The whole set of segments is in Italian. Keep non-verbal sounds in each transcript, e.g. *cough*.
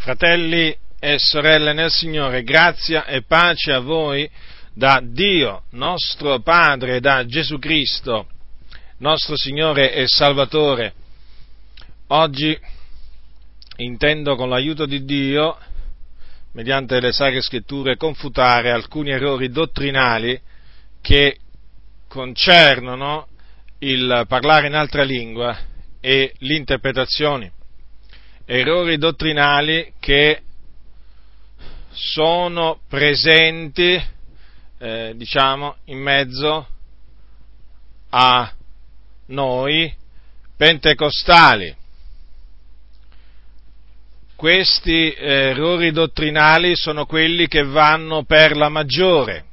Fratelli e sorelle nel Signore, grazia e pace a voi da Dio, nostro Padre, da Gesù Cristo, nostro Signore e Salvatore. Oggi intendo con l'aiuto di Dio, mediante le Sacre Scritture, confutare alcuni errori dottrinali che concernono il parlare in altra lingua e l'interpretazione errori dottrinali che sono presenti, eh, diciamo, in mezzo a noi pentecostali. Questi errori dottrinali sono quelli che vanno per la maggiore.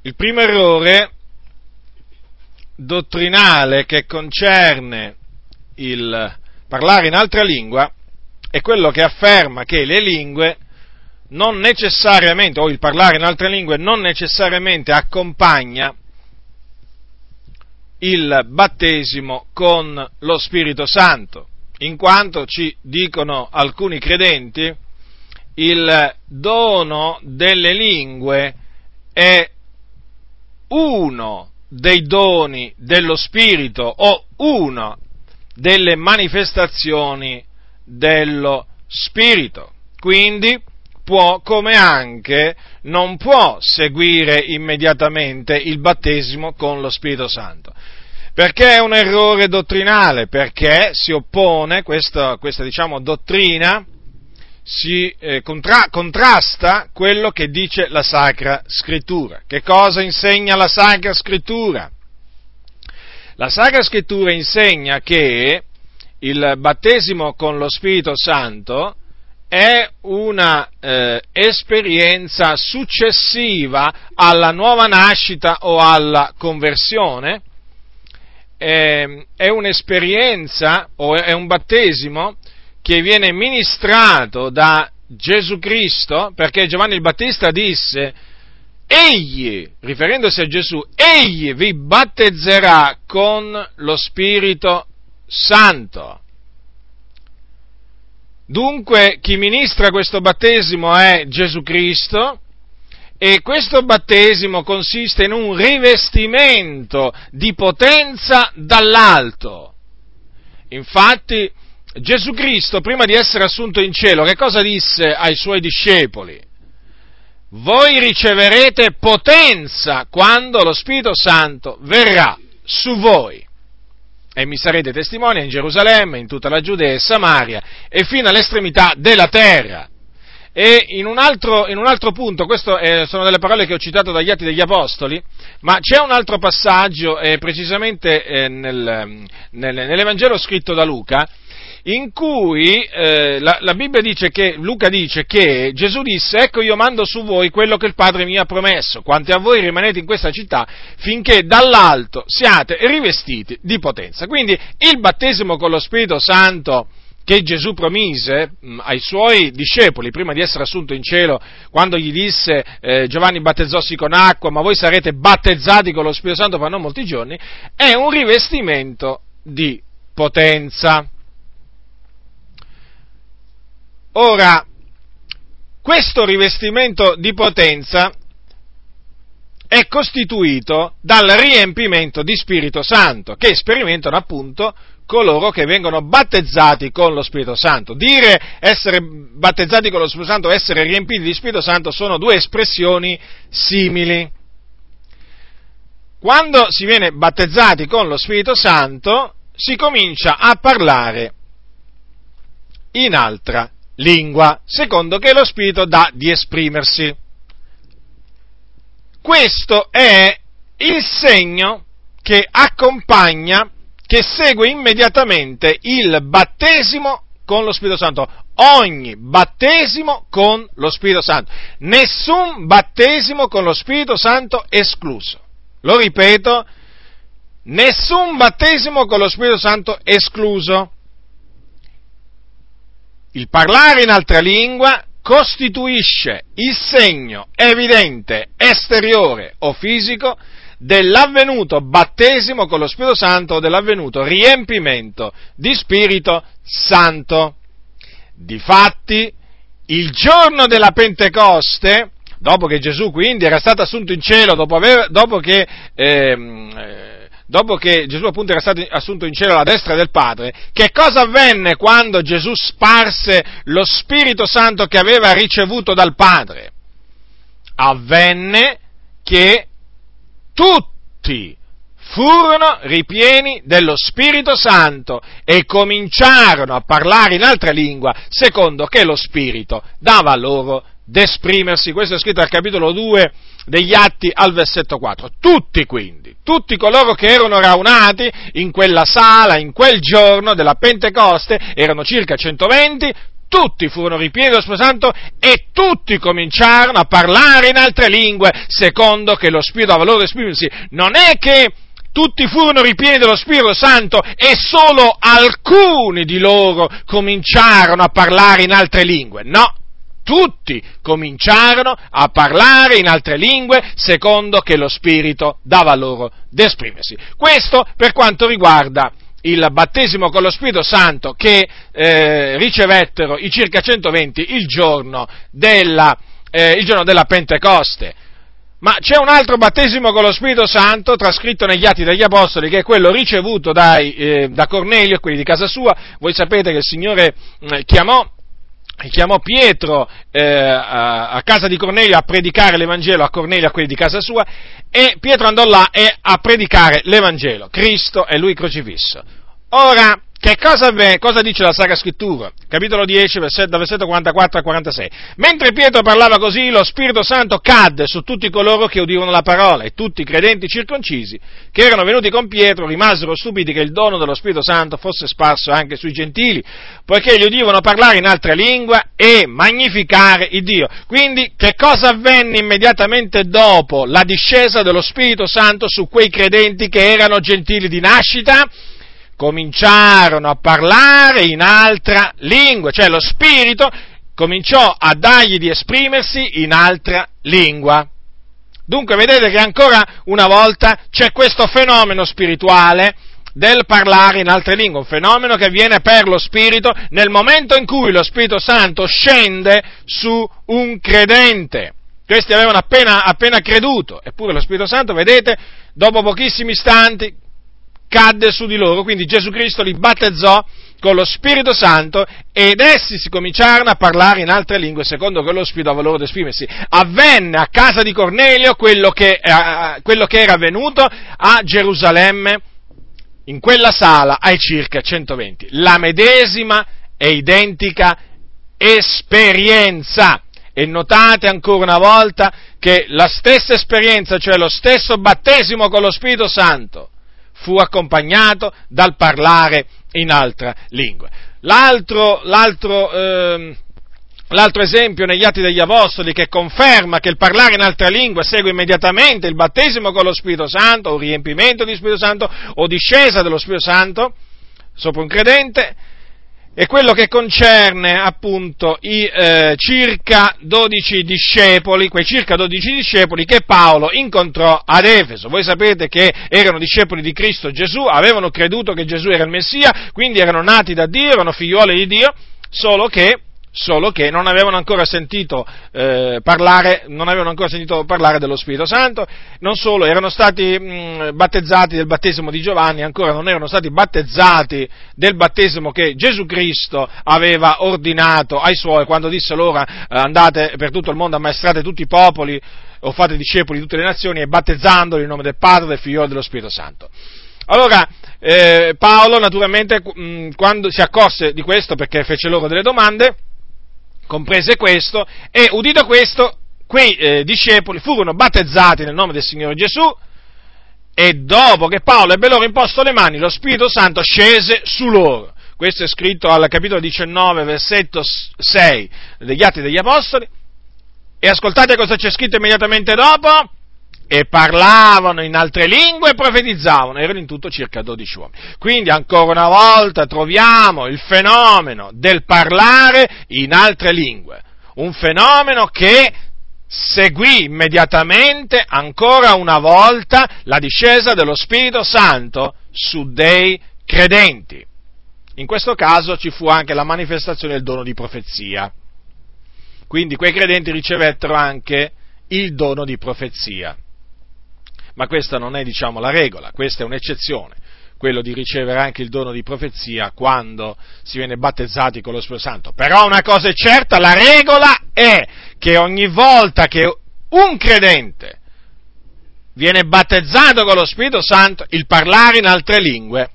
Il primo errore dottrinale che concerne il parlare in altra lingua è quello che afferma che le lingue non necessariamente, o il parlare in altre lingue non necessariamente accompagna il battesimo con lo Spirito Santo, in quanto ci dicono alcuni credenti il dono delle lingue è uno dei doni dello Spirito o una delle manifestazioni dello Spirito. Quindi può, come anche non può seguire immediatamente il battesimo con lo Spirito Santo. Perché è un errore dottrinale? Perché si oppone questa, questa diciamo, dottrina si eh, contra- contrasta quello che dice la Sacra Scrittura. Che cosa insegna la Sacra Scrittura? La Sacra Scrittura insegna che il battesimo con lo Spirito Santo è una eh, esperienza successiva alla nuova nascita o alla conversione, eh, è un'esperienza o è un battesimo che viene ministrato da Gesù Cristo, perché Giovanni il Battista disse, egli, riferendosi a Gesù, egli vi battezzerà con lo Spirito Santo. Dunque chi ministra questo battesimo è Gesù Cristo e questo battesimo consiste in un rivestimento di potenza dall'alto. Infatti Gesù Cristo, prima di essere assunto in cielo, che cosa disse ai suoi discepoli? Voi riceverete potenza quando lo Spirito Santo verrà su voi. E mi sarete testimoni in Gerusalemme, in tutta la Giudea e Samaria e fino all'estremità della terra. E in un altro, in un altro punto, queste sono delle parole che ho citato dagli Atti degli Apostoli, ma c'è un altro passaggio, eh, precisamente eh, nel, nel, nell'Evangelo scritto da Luca, in cui eh, la, la, Bibbia dice che, Luca dice che Gesù disse, ecco io mando su voi quello che il Padre mi ha promesso, quanti a voi rimanete in questa città, finché dall'alto siate rivestiti di potenza. Quindi il battesimo con lo Spirito Santo che Gesù promise mh, mm, ai suoi discepoli prima di essere assunto in cielo, quando gli disse eh, Giovanni battezzossi con acqua, ma voi sarete battezzati con lo Spirito Santo fra non molti giorni, è un rivestimento di potenza. Ora, questo rivestimento di potenza è costituito dal riempimento di Spirito Santo, che sperimentano appunto coloro che vengono battezzati con lo Spirito Santo. Dire essere battezzati con lo Spirito Santo, essere riempiti di Spirito Santo sono due espressioni simili. Quando si viene battezzati con lo Spirito Santo, si comincia a parlare in altra lingua, secondo che lo Spirito dà di esprimersi. Questo è il segno che accompagna, che segue immediatamente il battesimo con lo Spirito Santo. Ogni battesimo con lo Spirito Santo. Nessun battesimo con lo Spirito Santo escluso. Lo ripeto, nessun battesimo con lo Spirito Santo escluso il parlare in altra lingua costituisce il segno evidente, esteriore o fisico dell'avvenuto battesimo con lo Spirito Santo o dell'avvenuto riempimento di Spirito Santo. Difatti, il giorno della Pentecoste, dopo che Gesù quindi era stato assunto in cielo, dopo, aver, dopo che eh, dopo che Gesù appunto era stato assunto in cielo alla destra del Padre, che cosa avvenne quando Gesù sparse lo Spirito Santo che aveva ricevuto dal Padre? Avvenne che tutti furono ripieni dello Spirito Santo e cominciarono a parlare in altra lingua, secondo che lo Spirito dava loro d'esprimersi. Questo è scritto al capitolo 2 degli Atti al versetto 4. Tutti quindi, tutti coloro che erano raunati in quella sala, in quel giorno della Pentecoste, erano circa 120, tutti furono ripieni dello Spirito Santo e tutti cominciarono a parlare in altre lingue, secondo che lo Spirito aveva loro esprimersi. Non è che tutti furono ripieni dello Spirito Santo e solo alcuni di loro cominciarono a parlare in altre lingue. No, tutti cominciarono a parlare in altre lingue secondo che lo Spirito dava loro d'esprimersi. Questo per quanto riguarda il battesimo con lo Spirito Santo che eh, ricevettero i circa 120 il giorno della, eh, il giorno della Pentecoste. Ma c'è un altro battesimo con lo Spirito Santo trascritto negli Atti degli Apostoli, che è quello ricevuto dai, eh, da Cornelio e quelli di casa sua. Voi sapete che il Signore eh, chiamò chiamò Pietro eh, a, a, casa di Cornelio a predicare l'Evangelo a Cornelio a quelli di casa sua e Pietro andò là e a predicare l'Evangelo, Cristo e lui crocifisso. Ora, che cosa, cosa, dice la Sacra Scrittura? Capitolo 10, versetto, versetto 44 a 46. Mentre Pietro parlava così, lo Spirito Santo cadde su tutti coloro che udivano la parola e tutti i credenti circoncisi che erano venuti con Pietro rimasero stupiti che il dono dello Spirito Santo fosse sparso anche sui gentili, poiché gli udivano parlare in altra lingua e magnificare il Dio. Quindi, che cosa avvenne immediatamente dopo la discesa dello Spirito Santo su quei credenti che erano gentili di nascita? Cominciarono a parlare in altra lingua, cioè lo Spirito cominciò a dargli di esprimersi in altra lingua. Dunque vedete che ancora una volta c'è questo fenomeno spirituale del parlare in altre lingue, un fenomeno che avviene per lo Spirito nel momento in cui lo Spirito Santo scende su un credente. Questi avevano appena, appena creduto, eppure lo Spirito Santo, vedete, dopo pochissimi istanti cadde su di loro, quindi Gesù Cristo li battezzò con lo Spirito Santo ed essi si cominciarono a parlare in altre lingue secondo che lo Spirito aveva loro ad esprimersi. Avvenne a casa di Cornelio quello che, eh, quello che era avvenuto a Gerusalemme in quella sala ai circa 120. La medesima e identica esperienza. E notate ancora una volta che la stessa esperienza, cioè lo stesso battesimo con lo Spirito Santo, fu accompagnato dal parlare in altra lingua. L'altro, l'altro, ehm, l'altro esempio negli Atti degli Apostoli che conferma che il parlare in altra lingua segue immediatamente il battesimo con lo Spirito Santo, o riempimento di Spirito Santo, o discesa dello Spirito Santo sopra un credente, è quello che concerne appunto i eh, circa 12 discepoli, quei circa 12 discepoli che Paolo incontrò ad Efeso. Voi sapete che erano discepoli di Cristo Gesù, avevano creduto che Gesù era il Messia, quindi erano nati da Dio, erano figliuoli di Dio, solo che solo che non avevano ancora sentito, eh, parlare, avevano ancora sentito parlare dello Spirito Santo, non solo, erano stati mh, battezzati del battesimo di Giovanni, ancora non erano stati battezzati del battesimo che Gesù Cristo aveva ordinato ai suoi quando disse loro eh, andate per tutto il mondo, ammaestrate tutti i popoli o fate discepoli di tutte le nazioni e battezzandoli in nome del Padre, del Figlio e dello Spirito Santo. Allora, eh, Paolo naturalmente mh, quando si accorse di questo perché fece loro delle domande, comprese questo, e udito questo, quei eh, discepoli furono battezzati nel nome del Signore Gesù, e dopo che Paolo ebbe loro imposto le mani, lo Spirito Santo scese su loro. Questo è scritto al capitolo 19, versetto 6 degli Atti degli Apostoli. E ascoltate cosa c'è scritto immediatamente dopo e parlavano in altre lingue e profetizzavano, erano in tutto circa 12 uomini. Quindi ancora una volta troviamo il fenomeno del parlare in altre lingue, un fenomeno che seguì immediatamente, ancora una volta, la discesa dello Spirito Santo su dei credenti. In questo caso ci fu anche la manifestazione del dono di profezia. Quindi quei credenti ricevettero anche il dono di profezia. Ma questa non è, diciamo, la regola, questa è un'eccezione quello di ricevere anche il dono di profezia quando si viene battezzati con lo Spirito Santo. Però una cosa è certa, la regola è che ogni volta che un credente viene battezzato con lo Spirito Santo, il parlare in altre lingue,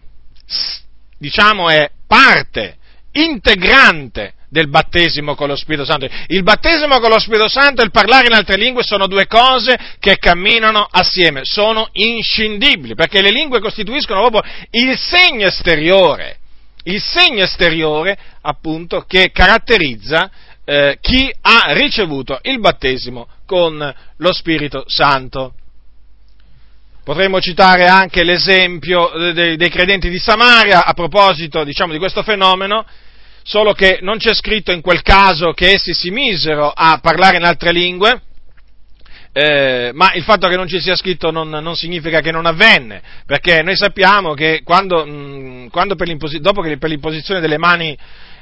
diciamo, è parte integrante del battesimo con lo Spirito Santo. Il battesimo con lo Spirito Santo e il parlare in altre lingue sono due cose che camminano assieme, sono inscindibili, perché le lingue costituiscono proprio il segno esteriore, il segno esteriore appunto che caratterizza eh, chi ha ricevuto il battesimo con lo Spirito Santo. Potremmo citare anche l'esempio dei, dei credenti di Samaria a proposito, diciamo, di questo fenomeno, solo che non c'è scritto in quel caso che essi si misero a parlare in altre lingue, eh, ma il fatto che non ci sia scritto non, non, significa che non avvenne, perché noi sappiamo che quando, mh, quando per dopo che per l'imposizione delle mani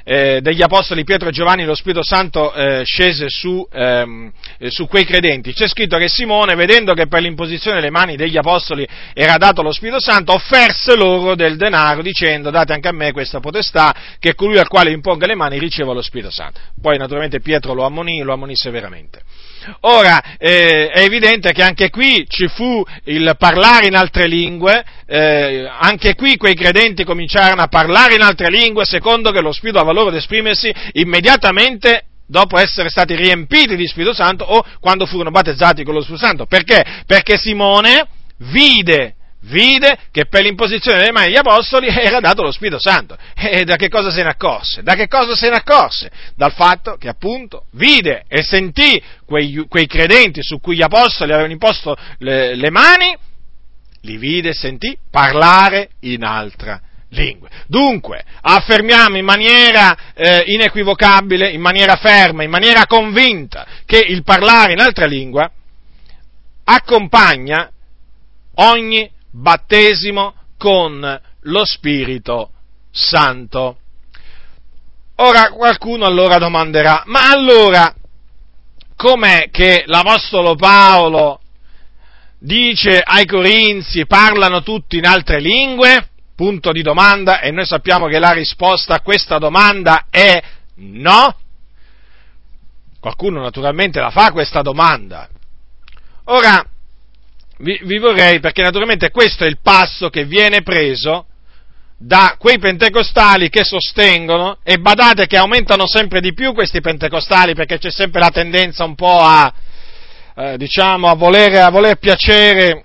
eh, degli apostoli Pietro e Giovanni lo Spirito Santo eh, scese su, ehm, eh, su, quei credenti. C'è scritto che Simone, vedendo che per l'imposizione delle mani degli apostoli era dato lo Spirito Santo, offerse loro del denaro dicendo date anche a me questa potestà che colui al quale imponga le mani riceva lo Spirito Santo. Poi naturalmente Pietro lo ammonì, lo ammonì severamente. Ora, eh, è evidente che anche qui ci fu il parlare in altre lingue, eh, anche qui quei credenti cominciarono a parlare in altre lingue secondo che lo Spirito aveva loro ad esprimersi immediatamente dopo essere stati riempiti di Spirito Santo o quando furono battezzati con lo Spirito Santo. Perché? Perché Simone vide vide che per l'imposizione delle mani degli apostoli *laughs* era dato lo Spirito Santo. E da che cosa se ne accorse? Da che cosa se ne accorse? Dal fatto che appunto vide e sentì quei, quei credenti su cui gli apostoli avevano imposto le, le mani, li vide e sentì parlare in altra lingua. Dunque, affermiamo in maniera eh, inequivocabile, in maniera ferma, in maniera convinta che il parlare in altra lingua accompagna ogni battesimo con lo Spirito Santo. Ora qualcuno allora domanderà, ma allora com'è che l'Apostolo Paolo dice ai Corinzi parlano tutti in altre lingue? Punto di domanda e noi sappiamo che la risposta a questa domanda è no. Qualcuno naturalmente la fa questa domanda. Ora, vi, vi vorrei, perché naturalmente questo è il passo che viene preso da quei pentecostali che sostengono, e badate che aumentano sempre di più questi pentecostali perché c'è sempre la tendenza un po' a, eh, diciamo, a voler, a voler piacere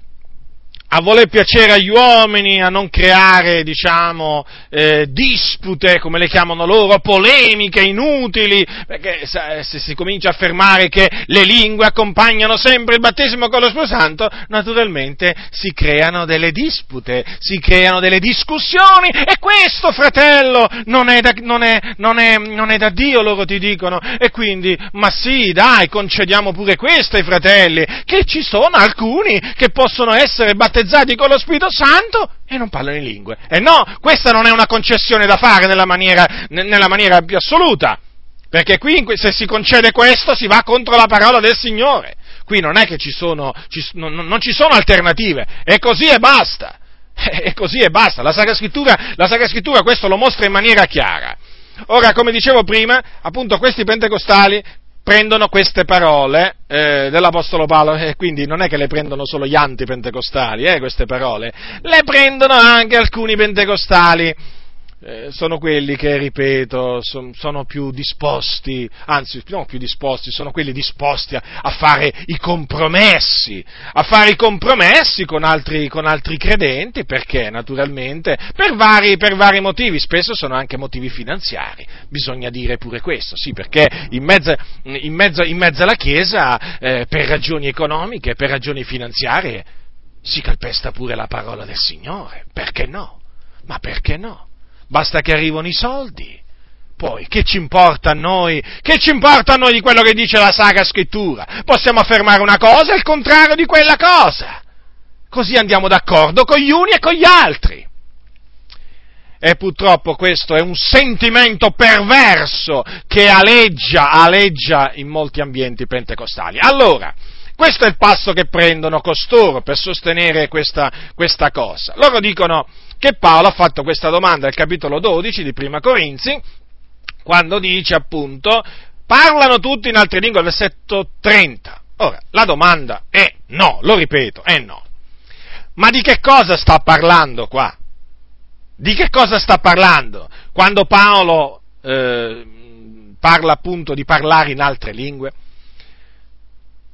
a voler piacere agli uomini, a non creare, diciamo, eh, dispute, come le chiamano loro, polemiche inutili, perché se si comincia a affermare che le lingue accompagnano sempre il battesimo con lo Spirito Santo, naturalmente si creano delle dispute, si creano delle discussioni, e questo, fratello, non è da, non è, non è, non è da Dio, loro ti dicono, e quindi, ma sì, dai, concediamo pure questo ai fratelli, che ci sono alcuni che possono essere battezzati battezzati con lo Spirito Santo e non parlano in lingue. E no, questa non è una concessione da fare nella maniera, nella maniera più assoluta, perché qui se si concede questo si va contro la parola del Signore. Qui non è che ci sono, ci, non, non ci sono alternative, è così e basta. E così *laughs* e basta. La Sacra, Scrittura, la Sacra Scrittura questo lo mostra in maniera chiara. Ora, come dicevo prima, appunto questi pentecostali prendono queste parole eh, dell'Apostolo Paolo, e quindi non è che le prendono solo gli antipentecostali, eh, queste parole, le prendono anche alcuni pentecostali eh, sono quelli che, ripeto, son, sono più disposti, anzi, non più disposti, sono quelli disposti a, a fare i compromessi, a fare i compromessi con altri, con altri credenti, perché naturalmente, per vari, per vari, motivi, spesso sono anche motivi finanziari, bisogna dire pure questo, sì, perché in mezzo, in mezzo, in mezzo alla Chiesa, eh, per ragioni economiche, per ragioni finanziarie, si calpesta pure la parola del Signore, perché no? Ma perché no? Basta che arrivano i soldi, poi che ci importa a noi? Che ci importa a noi di quello che dice la Sacra Scrittura? Possiamo affermare una cosa e il contrario di quella cosa. Così andiamo d'accordo con gli uni e con gli altri. E purtroppo questo è un sentimento perverso che aleggia, aleggia in molti ambienti pentecostali. Allora, questo è il passo che prendono costoro per sostenere questa, questa cosa. Loro dicono che Paolo ha fatto questa domanda al capitolo 12 di Prima Corinzi, quando dice appunto, parlano tutti in altre lingue, versetto 30. Ora, la domanda è no, lo ripeto, è no. Ma di che cosa sta parlando qua? Di che cosa sta parlando quando Paolo eh, parla appunto di parlare in altre lingue?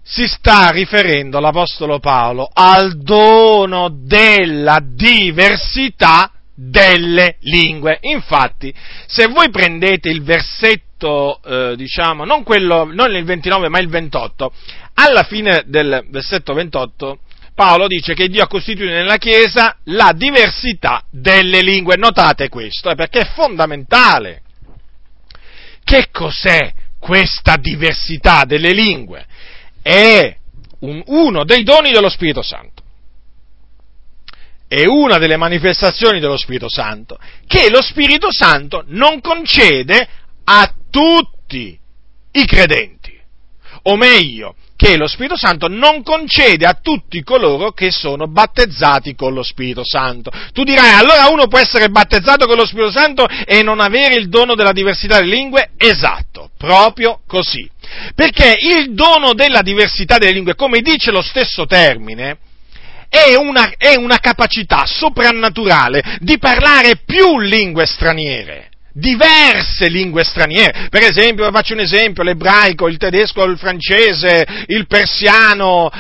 Si sta riferendo l'Apostolo Paolo al dono della diversità delle lingue. Infatti, se voi prendete il versetto, eh, diciamo, non, quello, non il 29 ma il 28, alla fine del versetto 28 Paolo dice che Dio ha costituito nella Chiesa la diversità delle lingue. Notate questo, eh, perché è fondamentale. Che cos'è questa diversità delle lingue? È un, uno dei doni dello Spirito Santo. È una delle manifestazioni dello Spirito Santo che lo Spirito Santo non concede a tutti i credenti. O meglio, che lo Spirito Santo non concede a tutti coloro che sono battezzati con lo Spirito Santo. Tu dirai, allora uno può essere battezzato con lo Spirito Santo e non avere il dono della diversità delle lingue? Esatto, proprio così. Perché il dono della diversità delle lingue, come dice lo stesso termine, è una, è una capacità soprannaturale di parlare più lingue straniere diverse lingue straniere. Per esempio, faccio un esempio, l'ebraico, il tedesco, il francese, il persiano.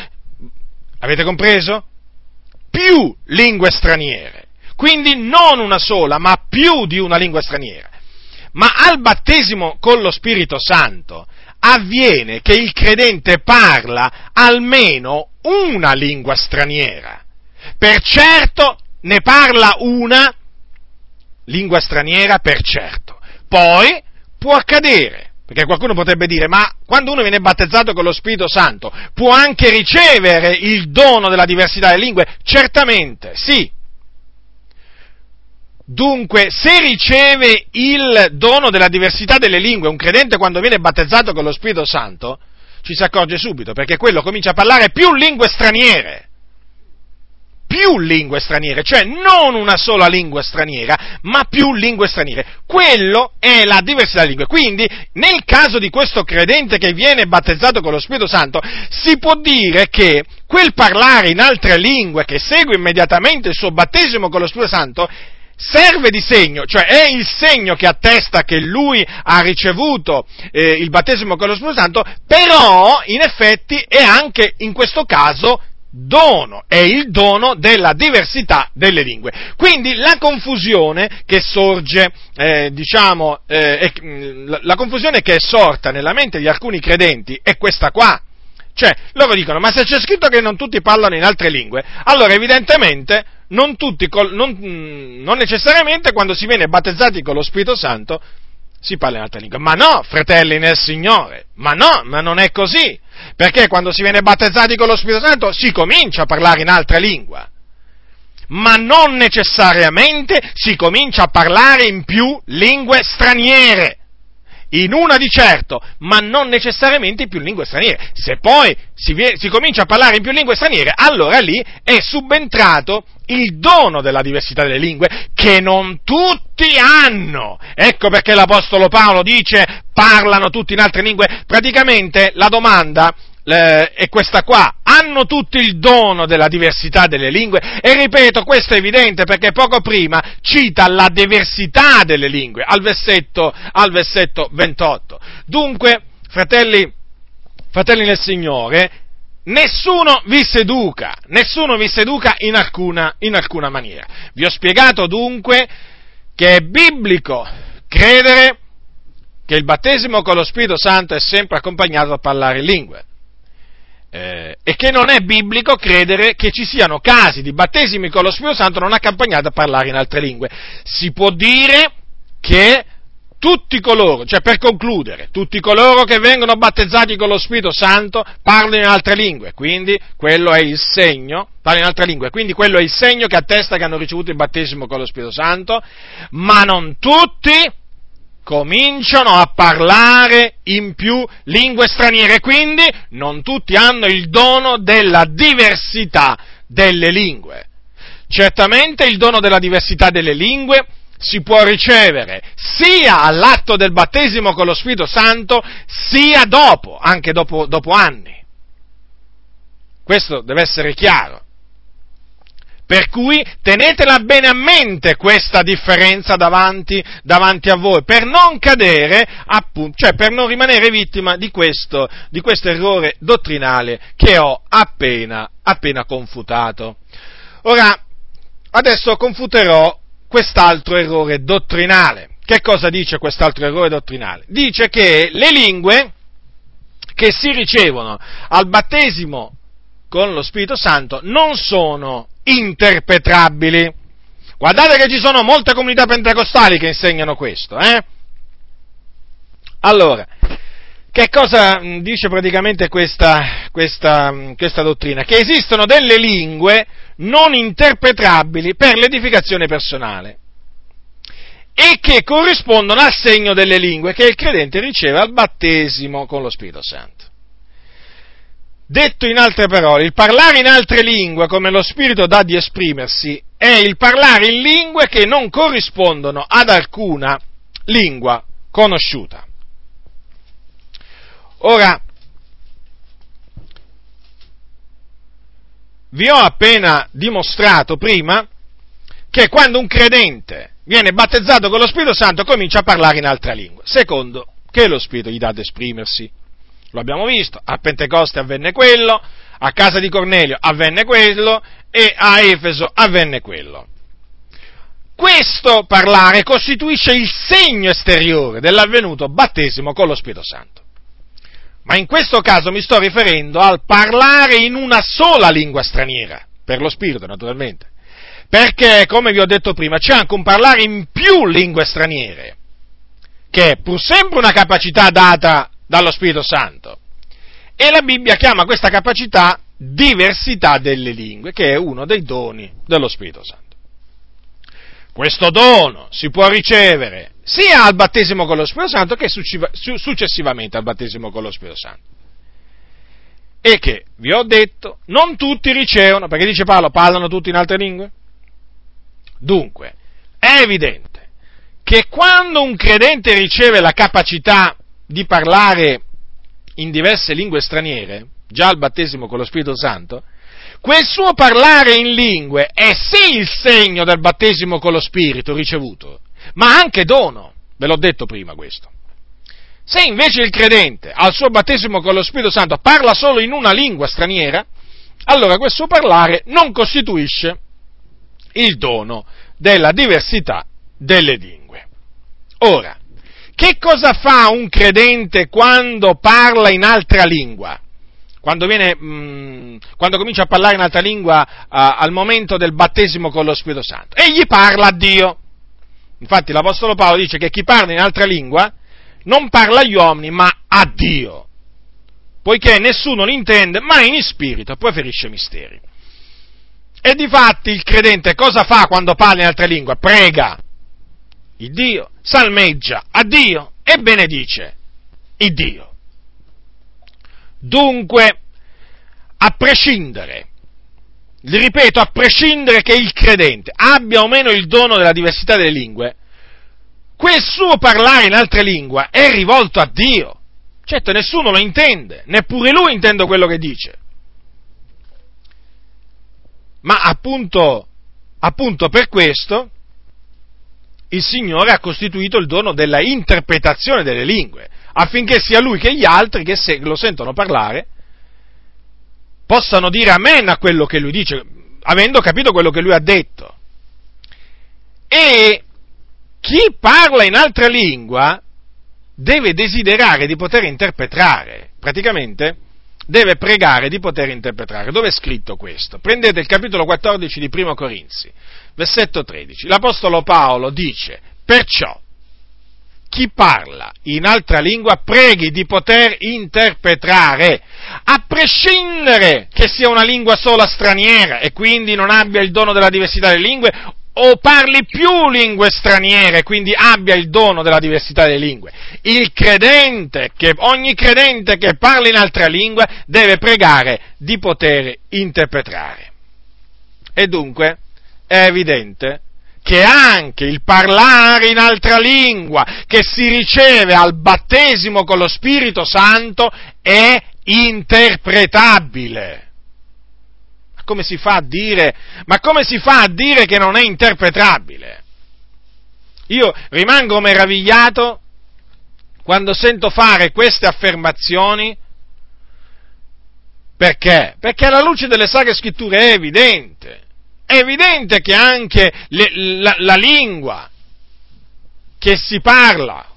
Avete compreso? Più lingue straniere. Quindi non una sola, ma più di una lingua straniera. Ma al battesimo con lo Spirito Santo avviene che il credente parla almeno una lingua straniera. Per certo ne parla una lingua straniera per certo. Poi può accadere, perché qualcuno potrebbe dire, ma quando uno viene battezzato con lo Spirito Santo può anche ricevere il dono della diversità delle lingue? Certamente, sì. Dunque, se riceve il dono della diversità delle lingue un credente quando viene battezzato con lo Spirito Santo, ci si accorge subito, perché quello comincia a parlare più lingue straniere più lingue straniere, cioè non una sola lingua straniera, ma più lingue straniere. Quello è la diversità di lingue. Quindi, nel caso di questo credente che viene battezzato con lo Spirito Santo, si può dire che quel parlare in altre lingue che segue immediatamente il suo battesimo con lo Spirito Santo serve di segno, cioè è il segno che attesta che lui ha ricevuto eh, il battesimo con lo Spirito Santo, però in effetti è anche in questo caso dono, è il dono della diversità delle lingue. Quindi la confusione che sorge, eh, diciamo, eh, mm, la confusione che è sorta nella mente di alcuni credenti è questa qua. Cioè, loro dicono, ma se c'è scritto che non tutti parlano in altre lingue, allora evidentemente non, tutti, non, mm, non necessariamente quando si viene battezzati con lo Spirito Santo si parla in altre lingue. Ma no, fratelli nel Signore, ma no, ma non è così. Perché quando si viene battezzati con lo Spirito Santo si comincia a parlare in altra lingua. Ma non necessariamente si comincia a parlare in più lingue straniere in una di certo, ma non necessariamente in più lingue straniere. Se poi si, vie, si, comincia a parlare in più lingue straniere, allora lì è subentrato il dono della diversità delle lingue, che non tutti hanno. Ecco perché l'Apostolo Paolo dice parlano tutti in altre lingue. Praticamente la domanda è questa qua, hanno tutti il dono della diversità delle lingue e ripeto, questo è evidente perché poco prima cita la diversità delle lingue al versetto, al versetto 28. Dunque, fratelli, fratelli nel Signore, nessuno vi seduca, nessuno vi seduca in alcuna, in alcuna maniera. Vi ho spiegato dunque che è biblico credere che il battesimo con lo Spirito Santo è sempre accompagnato a parlare in lingue eh, e che non è biblico credere che ci siano casi di battesimi con lo Spirito Santo non accompagnati a parlare in altre lingue. Si può dire che tutti coloro, cioè per concludere, tutti coloro che vengono battezzati con lo Spirito Santo parlano in altre lingue, quindi quello è il segno, parlano in altre lingue, quindi quello è il segno che attesta che hanno ricevuto il battesimo con lo Spirito Santo, ma non tutti cominciano a parlare in più lingue straniere, quindi non tutti hanno il dono della diversità delle lingue. Certamente il dono della diversità delle lingue si può ricevere sia all'atto del battesimo con lo Spirito Santo, sia dopo, anche dopo, dopo anni. Questo deve essere chiaro. Per cui tenetela bene a mente questa differenza davanti, davanti a voi, per non cadere, appunto, cioè per non rimanere vittima di questo, di questo errore dottrinale che ho appena, appena confutato. Ora, adesso confuterò quest'altro errore dottrinale. Che cosa dice quest'altro errore dottrinale? Dice che le lingue che si ricevono al battesimo con lo Spirito Santo non sono interpretabili. Guardate che ci sono molte comunità pentecostali che insegnano questo, eh? Allora, che cosa dice praticamente questa, questa, questa dottrina? Che esistono delle lingue non interpretabili per l'edificazione personale e che corrispondono al segno delle lingue che il credente riceve al battesimo con lo Spirito Santo. Detto in altre parole, il parlare in altre lingue come lo Spirito dà di esprimersi è il parlare in lingue che non corrispondono ad alcuna lingua conosciuta. Ora, vi ho appena dimostrato prima che quando un credente viene battezzato con lo Spirito Santo comincia a parlare in altra lingua. Secondo, che lo Spirito gli dà ad esprimersi. Lo abbiamo visto, a Pentecoste avvenne quello, a casa di Cornelio avvenne quello e a Efeso avvenne quello. Questo parlare costituisce il segno esteriore dell'avvenuto battesimo con lo Spirito Santo. Ma in questo caso mi sto riferendo al parlare in una sola lingua straniera, per lo spirito naturalmente. Perché, come vi ho detto prima, c'è anche un parlare in più lingue straniere, che è pur sempre una capacità data dallo Spirito Santo. E la Bibbia chiama questa capacità diversità delle lingue, che è uno dei doni dello Spirito Santo. Questo dono si può ricevere sia al battesimo con lo Spirito Santo che successivamente al battesimo con lo Spirito Santo. E che, vi ho detto, non tutti ricevono, perché dice Paolo, parlano tutti in altre lingue? Dunque, è evidente che quando un credente riceve la capacità di parlare in diverse lingue straniere, già al battesimo con lo Spirito Santo, quel suo parlare in lingue è sì il segno del battesimo con lo Spirito ricevuto, ma anche dono, ve l'ho detto prima questo. Se invece il credente al suo battesimo con lo Spirito Santo parla solo in una lingua straniera, allora quel suo parlare non costituisce il dono della diversità delle lingue. Ora, che cosa fa un credente quando parla in altra lingua? Quando, viene, mh, mm, quando comincia a parlare in altra lingua uh, al momento del battesimo con lo Spirito Santo? Egli parla a Dio. Infatti l'Apostolo Paolo dice che chi parla in altra lingua non parla agli uomini, ma a Dio, poiché nessuno l'intende, ma in spirito poi ferisce misteri. E di fatti il credente cosa fa quando parla in altre lingue? Prega il Dio, salmeggia a Dio e benedice il Dio. Dunque, a prescindere ripeto, a prescindere che il credente abbia o meno il dono della diversità delle lingue, quel suo parlare in altre lingue è rivolto a Dio. Certo, nessuno lo intende, neppure lui intende quello che dice. Ma appunto, appunto per questo il Signore ha costituito il dono della interpretazione delle lingue, affinché sia lui che gli altri che lo sentono parlare possano dire amen a quello che lui dice, avendo capito quello che lui ha detto. E chi parla in altra lingua deve desiderare di poter interpretare, praticamente deve pregare di poter interpretare. Dove è scritto questo? Prendete il capitolo 14 di Primo Corinzi, versetto 13. L'Apostolo Paolo dice, perciò, chi parla in altra lingua preghi di poter interpretare, a prescindere che sia una lingua sola straniera e quindi non abbia il dono della diversità delle lingue o parli più lingue straniere, quindi abbia il dono della diversità delle lingue. Il credente, che, ogni credente che parla in altra lingua deve pregare di poter interpretare. E dunque è evidente che anche il parlare in altra lingua che si riceve al battesimo con lo Spirito Santo è interpretabile. Ma come si fa a dire, fa a dire che non è interpretabile? Io rimango meravigliato quando sento fare queste affermazioni perché? Perché alla luce delle sacre scritture è evidente è evidente che anche le, la, la lingua che si parla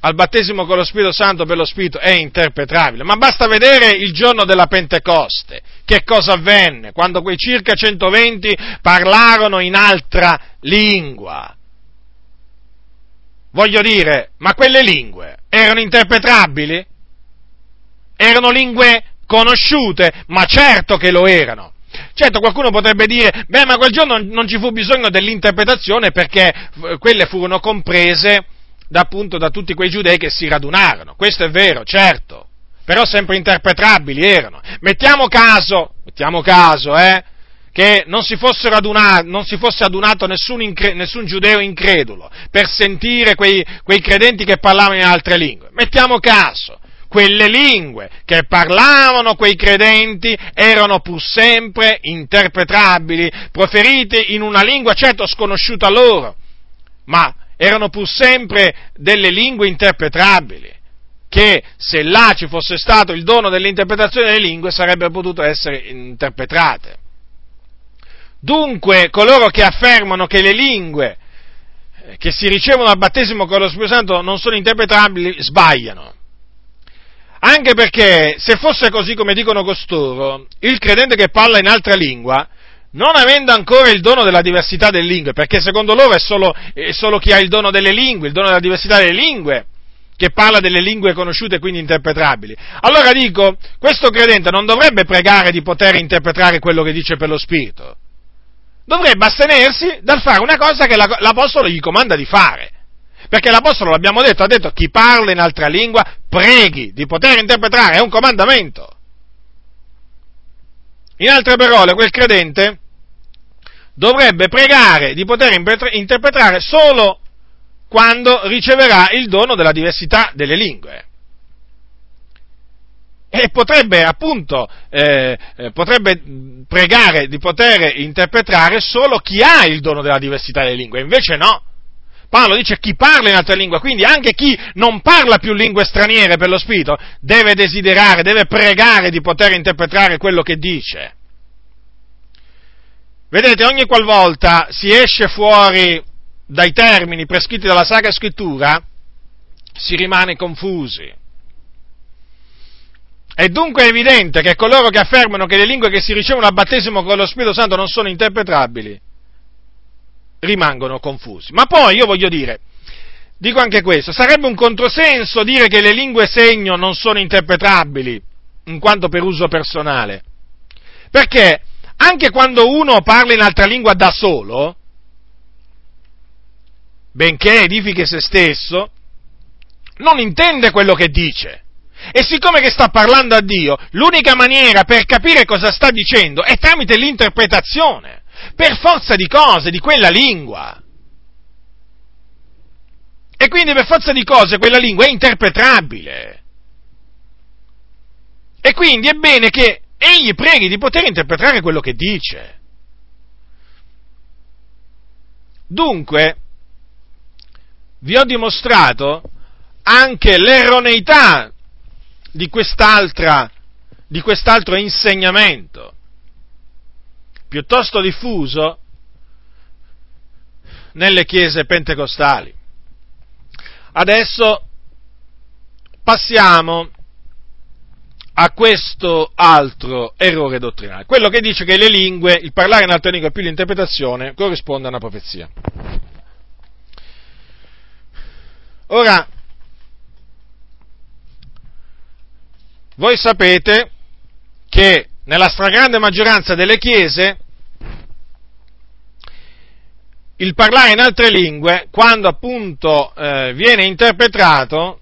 al battesimo con lo Spirito Santo per lo Spirito è interpretabile, ma basta vedere il giorno della Pentecoste, che cosa avvenne quando quei circa 120 parlarono in altra lingua. Voglio dire, ma quelle lingue erano interpretabili? Erano lingue conosciute? Ma certo che lo erano. Certo, qualcuno potrebbe dire, beh, ma quel giorno non ci fu bisogno dell'interpretazione perché quelle furono comprese da, appunto da tutti quei giudei che si radunarono. Questo è vero, certo, però sempre interpretabili erano. Mettiamo caso, mettiamo caso, eh, che non si, adunato, non si fosse adunato nessun, incre, nessun, giudeo incredulo per sentire quei, quei credenti che parlavano in altre lingue. Mettiamo caso quelle lingue che parlavano quei credenti erano pur sempre interpretabili, proferite in una lingua certo sconosciuta loro, ma erano pur sempre delle lingue interpretabili, che se là ci fosse stato il dono dell'interpretazione delle lingue sarebbero potute essere interpretate. Dunque, coloro che affermano che le lingue che si ricevono al battesimo con lo Spirito Santo non sono interpretabili, sbagliano. Anche perché se fosse così come dicono costoro, il credente che parla in altra lingua, non avendo ancora il dono della diversità delle lingue, perché secondo loro è solo, è solo chi ha il dono delle lingue, il dono della diversità delle lingue, che parla delle lingue conosciute e quindi interpretabili. Allora dico, questo credente non dovrebbe pregare di poter interpretare quello che dice per lo Spirito, dovrebbe astenersi dal fare una cosa che l'Apostolo gli comanda di fare. Perché l'Apostolo, l'abbiamo detto, ha detto chi parla in altra lingua preghi di poter interpretare, è un comandamento. In altre parole, quel credente dovrebbe pregare di poter interpretare solo quando riceverà il dono della diversità delle lingue. E potrebbe appunto eh, eh potrebbe pregare di poter interpretare solo chi ha il dono della diversità delle lingue, invece no. Paolo dice chi parla in altra lingua, quindi anche chi non parla più lingue straniere per lo Spirito deve desiderare, deve pregare di poter interpretare quello che dice. Vedete, ogni qualvolta si esce fuori dai termini prescritti dalla Sacra Scrittura, si rimane confusi. È dunque evidente che coloro che affermano che le lingue che si ricevono al battesimo con lo Spirito Santo non sono interpretabili, rimangono confusi. Ma poi io voglio dire, dico anche questo, sarebbe un controsenso dire che le lingue segno non sono interpretabili, in quanto per uso personale. Perché anche quando uno parla in altra lingua da solo, benché edifichi se stesso, non intende quello che dice. E siccome che sta parlando a Dio, l'unica maniera per capire cosa sta dicendo è tramite l'interpretazione per forza di cose, di quella lingua. E quindi per forza di cose quella lingua è interpretabile. E quindi è bene che egli preghi di poter interpretare quello che dice. Dunque, vi ho dimostrato anche l'erroneità di, quest'altro insegnamento piuttosto diffuso nelle chiese pentecostali. Adesso passiamo a questo altro errore dottrinale, quello che dice che le lingue, il parlare in altre lingue più l'interpretazione corrisponde a una profezia. Ora, voi sapete che nella stragrande maggioranza delle chiese il parlare in altre lingue, quando appunto eh, viene interpretato,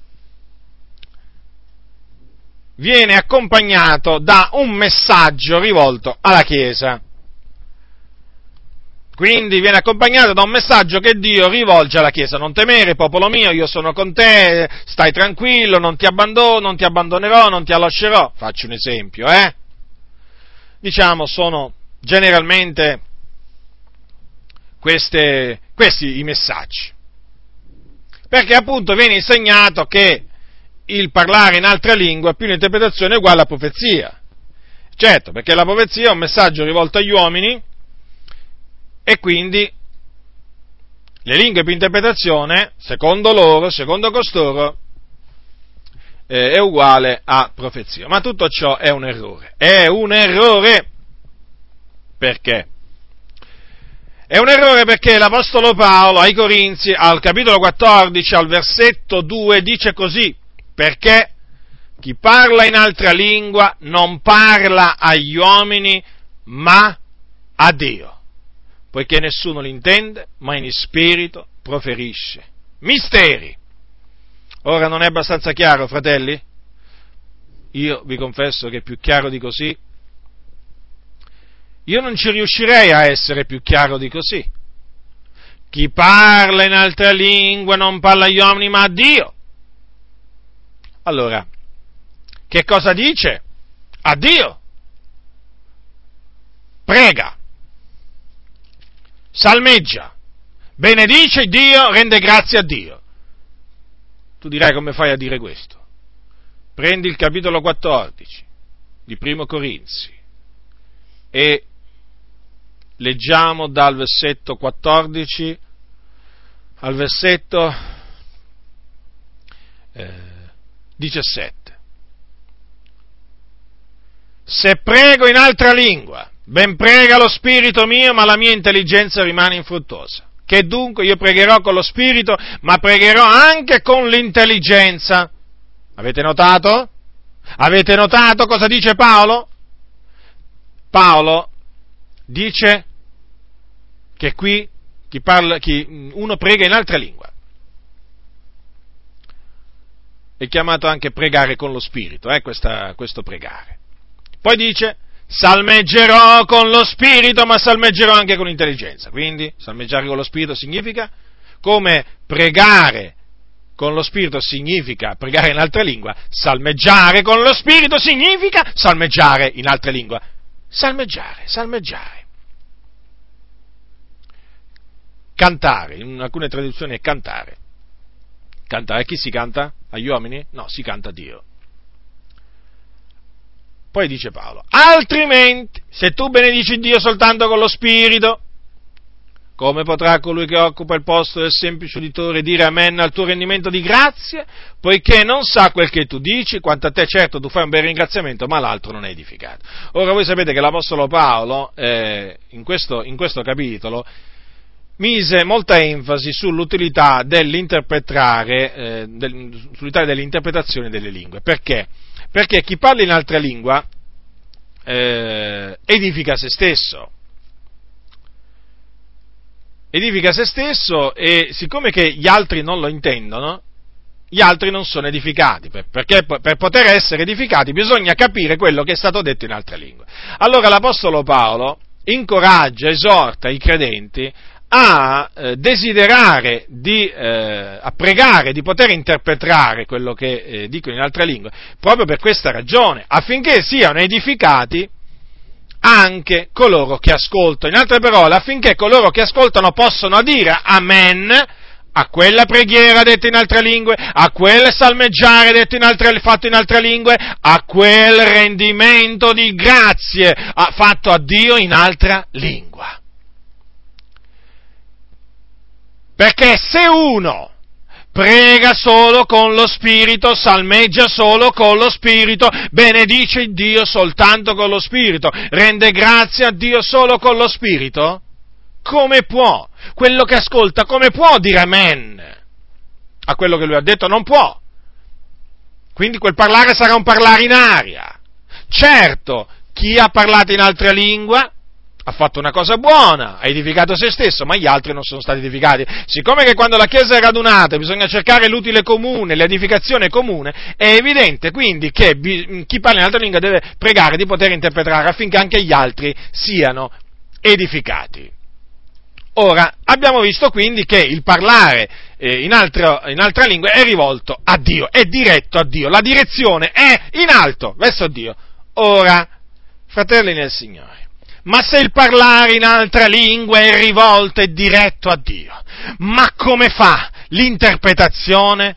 viene accompagnato da un messaggio rivolto alla Chiesa. Quindi viene accompagnato da un messaggio che Dio rivolge alla Chiesa. Non temere, popolo mio, io sono con te, stai tranquillo, non ti abbandono, non ti abbandonerò, non ti lascerò. Faccio un esempio, eh? Diciamo, sono generalmente queste, questi i messaggi. Perché appunto viene insegnato che il parlare in altre lingue più l'interpretazione è uguale a profezia. Certo, perché la profezia è un messaggio rivolto agli uomini e quindi le lingue più interpretazione, secondo loro, secondo costoro, eh, è uguale a profezia. Ma tutto ciò è un errore. È un errore. Perché? È un errore perché l'Apostolo Paolo ai Corinzi, al capitolo 14, al versetto 2, dice così, perché chi parla in altra lingua non parla agli uomini, ma a Dio, poiché nessuno l'intende, ma in spirito proferisce. Misteri. Ora non è abbastanza chiaro, fratelli? Io vi confesso che più chiaro di così io non ci riuscirei a essere più chiaro di così. Chi parla in altra lingua non parla agli uomini ma a Dio. Allora, che cosa dice? A Dio. Prega. Salmeggia. Benedice Dio, rende grazie a Dio. Tu dirai come fai a dire questo? Prendi il capitolo 14 di Primo Corinzi e leggiamo dal versetto 14 al versetto eh, 17. Se prego in altra lingua, ben prega lo spirito mio, ma la mia intelligenza rimane infruttuosa. Che dunque io pregherò con lo spirito, ma pregherò anche con l'intelligenza. Avete notato? Avete notato cosa dice Paolo? Paolo dice che qui chi parla, chi, uno prega in altra lingua. È chiamato anche pregare con lo spirito, eh, questa, questo pregare. Poi dice, salmeggerò con lo spirito, ma salmeggerò anche con intelligenza. Quindi, salmeggiare con lo spirito significa come pregare con lo spirito significa pregare in altra lingua, salmeggiare con lo spirito significa salmeggiare in altra lingua. Salmeggiare, salmeggiare. Cantare, in alcune traduzioni è cantare. Cantare, chi si canta? Agli uomini? No, si canta a Dio. Poi dice Paolo, altrimenti, se tu benedici Dio soltanto con lo Spirito, come potrà colui che occupa il posto del semplice uditore dire amen al tuo rendimento di grazie, poiché non sa quel che tu dici, quanto a te certo tu fai un bel ringraziamento, ma l'altro non è edificato. Ora voi sapete che l'Apostolo Paolo eh, in, questo, in questo capitolo mise molta enfasi sull'utilità dell'interpretare, eh, del, sull'utilità dell'interpretazione delle lingue. Perché? Perché chi parla in altra lingua eh, edifica se stesso edifica se stesso e siccome che gli altri non lo intendono, gli altri non sono edificati, perché per poter essere edificati bisogna capire quello che è stato detto in altre lingue. Allora l'Apostolo Paolo incoraggia, esorta i credenti a eh, desiderare di, eh, a pregare di poter interpretare quello che eh, dicono in altre lingue, proprio per questa ragione, affinché siano edificati anche coloro che ascoltano. In altre parole, affinché coloro che ascoltano possano dire Amen a quella preghiera detta in altre lingue, a quel salmeggiare detto in altre, fatto in altre lingue, a quel rendimento di grazie fatto a Dio in altra lingua. Perché se uno prega solo con lo Spirito, salmeggia solo con lo Spirito, benedice Dio soltanto con lo Spirito, rende grazie a Dio solo con lo Spirito? Come può? Quello che ascolta, come può dire amen? a quello che lui ha detto? Non può. Quindi quel parlare sarà un parlare in aria. Certo, chi ha parlato in altra lingua ha fatto una cosa buona, ha edificato se stesso, ma gli altri non sono stati edificati. Siccome che quando la Chiesa è radunata bisogna cercare l'utile comune, l'edificazione comune, è evidente quindi che chi parla in altra lingua deve pregare di poter interpretare affinché anche gli altri siano edificati. Ora, abbiamo visto quindi che il parlare eh, in, altro, in, altra lingua è rivolto a Dio, è diretto a Dio, la direzione è in alto, verso Dio. Ora, fratelli nel Signore, ma se il parlare in altra lingua è rivolto e diretto a Dio, ma come fa l'interpretazione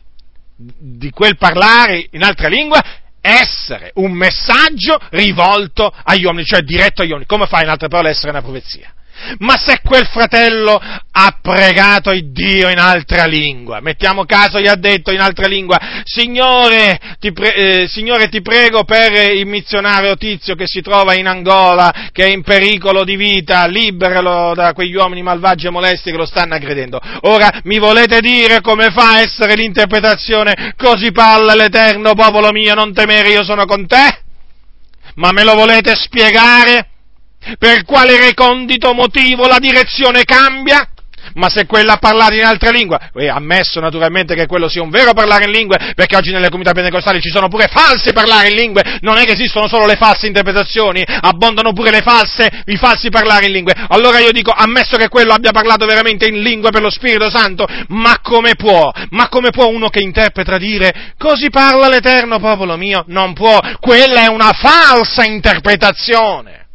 di quel parlare in altra lingua? Essere un messaggio rivolto agli uomini, cioè diretto agli uomini. Come fa in altre parole essere una profezia? Ma se quel fratello ha pregato il Dio in altra lingua, mettiamo caso gli ha detto in altra lingua, Signore ti, pre- eh, Signore, ti prego per il missionario Tizio che si trova in Angola, che è in pericolo di vita, liberalo da quegli uomini malvagi e molesti che lo stanno aggredendo. Ora mi volete dire come fa a essere l'interpretazione? Così parla l'Eterno popolo mio, non temere, io sono con te? Ma me lo volete spiegare? Per quale recondito motivo la direzione cambia? Ma se quella ha parlato in altre lingue, e ammesso naturalmente che quello sia un vero parlare in lingue, perché oggi nelle comunità pentecostali ci sono pure falsi parlare in lingue, non è che esistono solo le false interpretazioni, abbondano pure le false, i falsi parlare in lingue. Allora io dico, ammesso che quello abbia parlato veramente in lingue per lo Spirito Santo, ma come può? Ma come può uno che interpreta dire, così parla l'Eterno popolo mio? Non può, quella è una falsa interpretazione.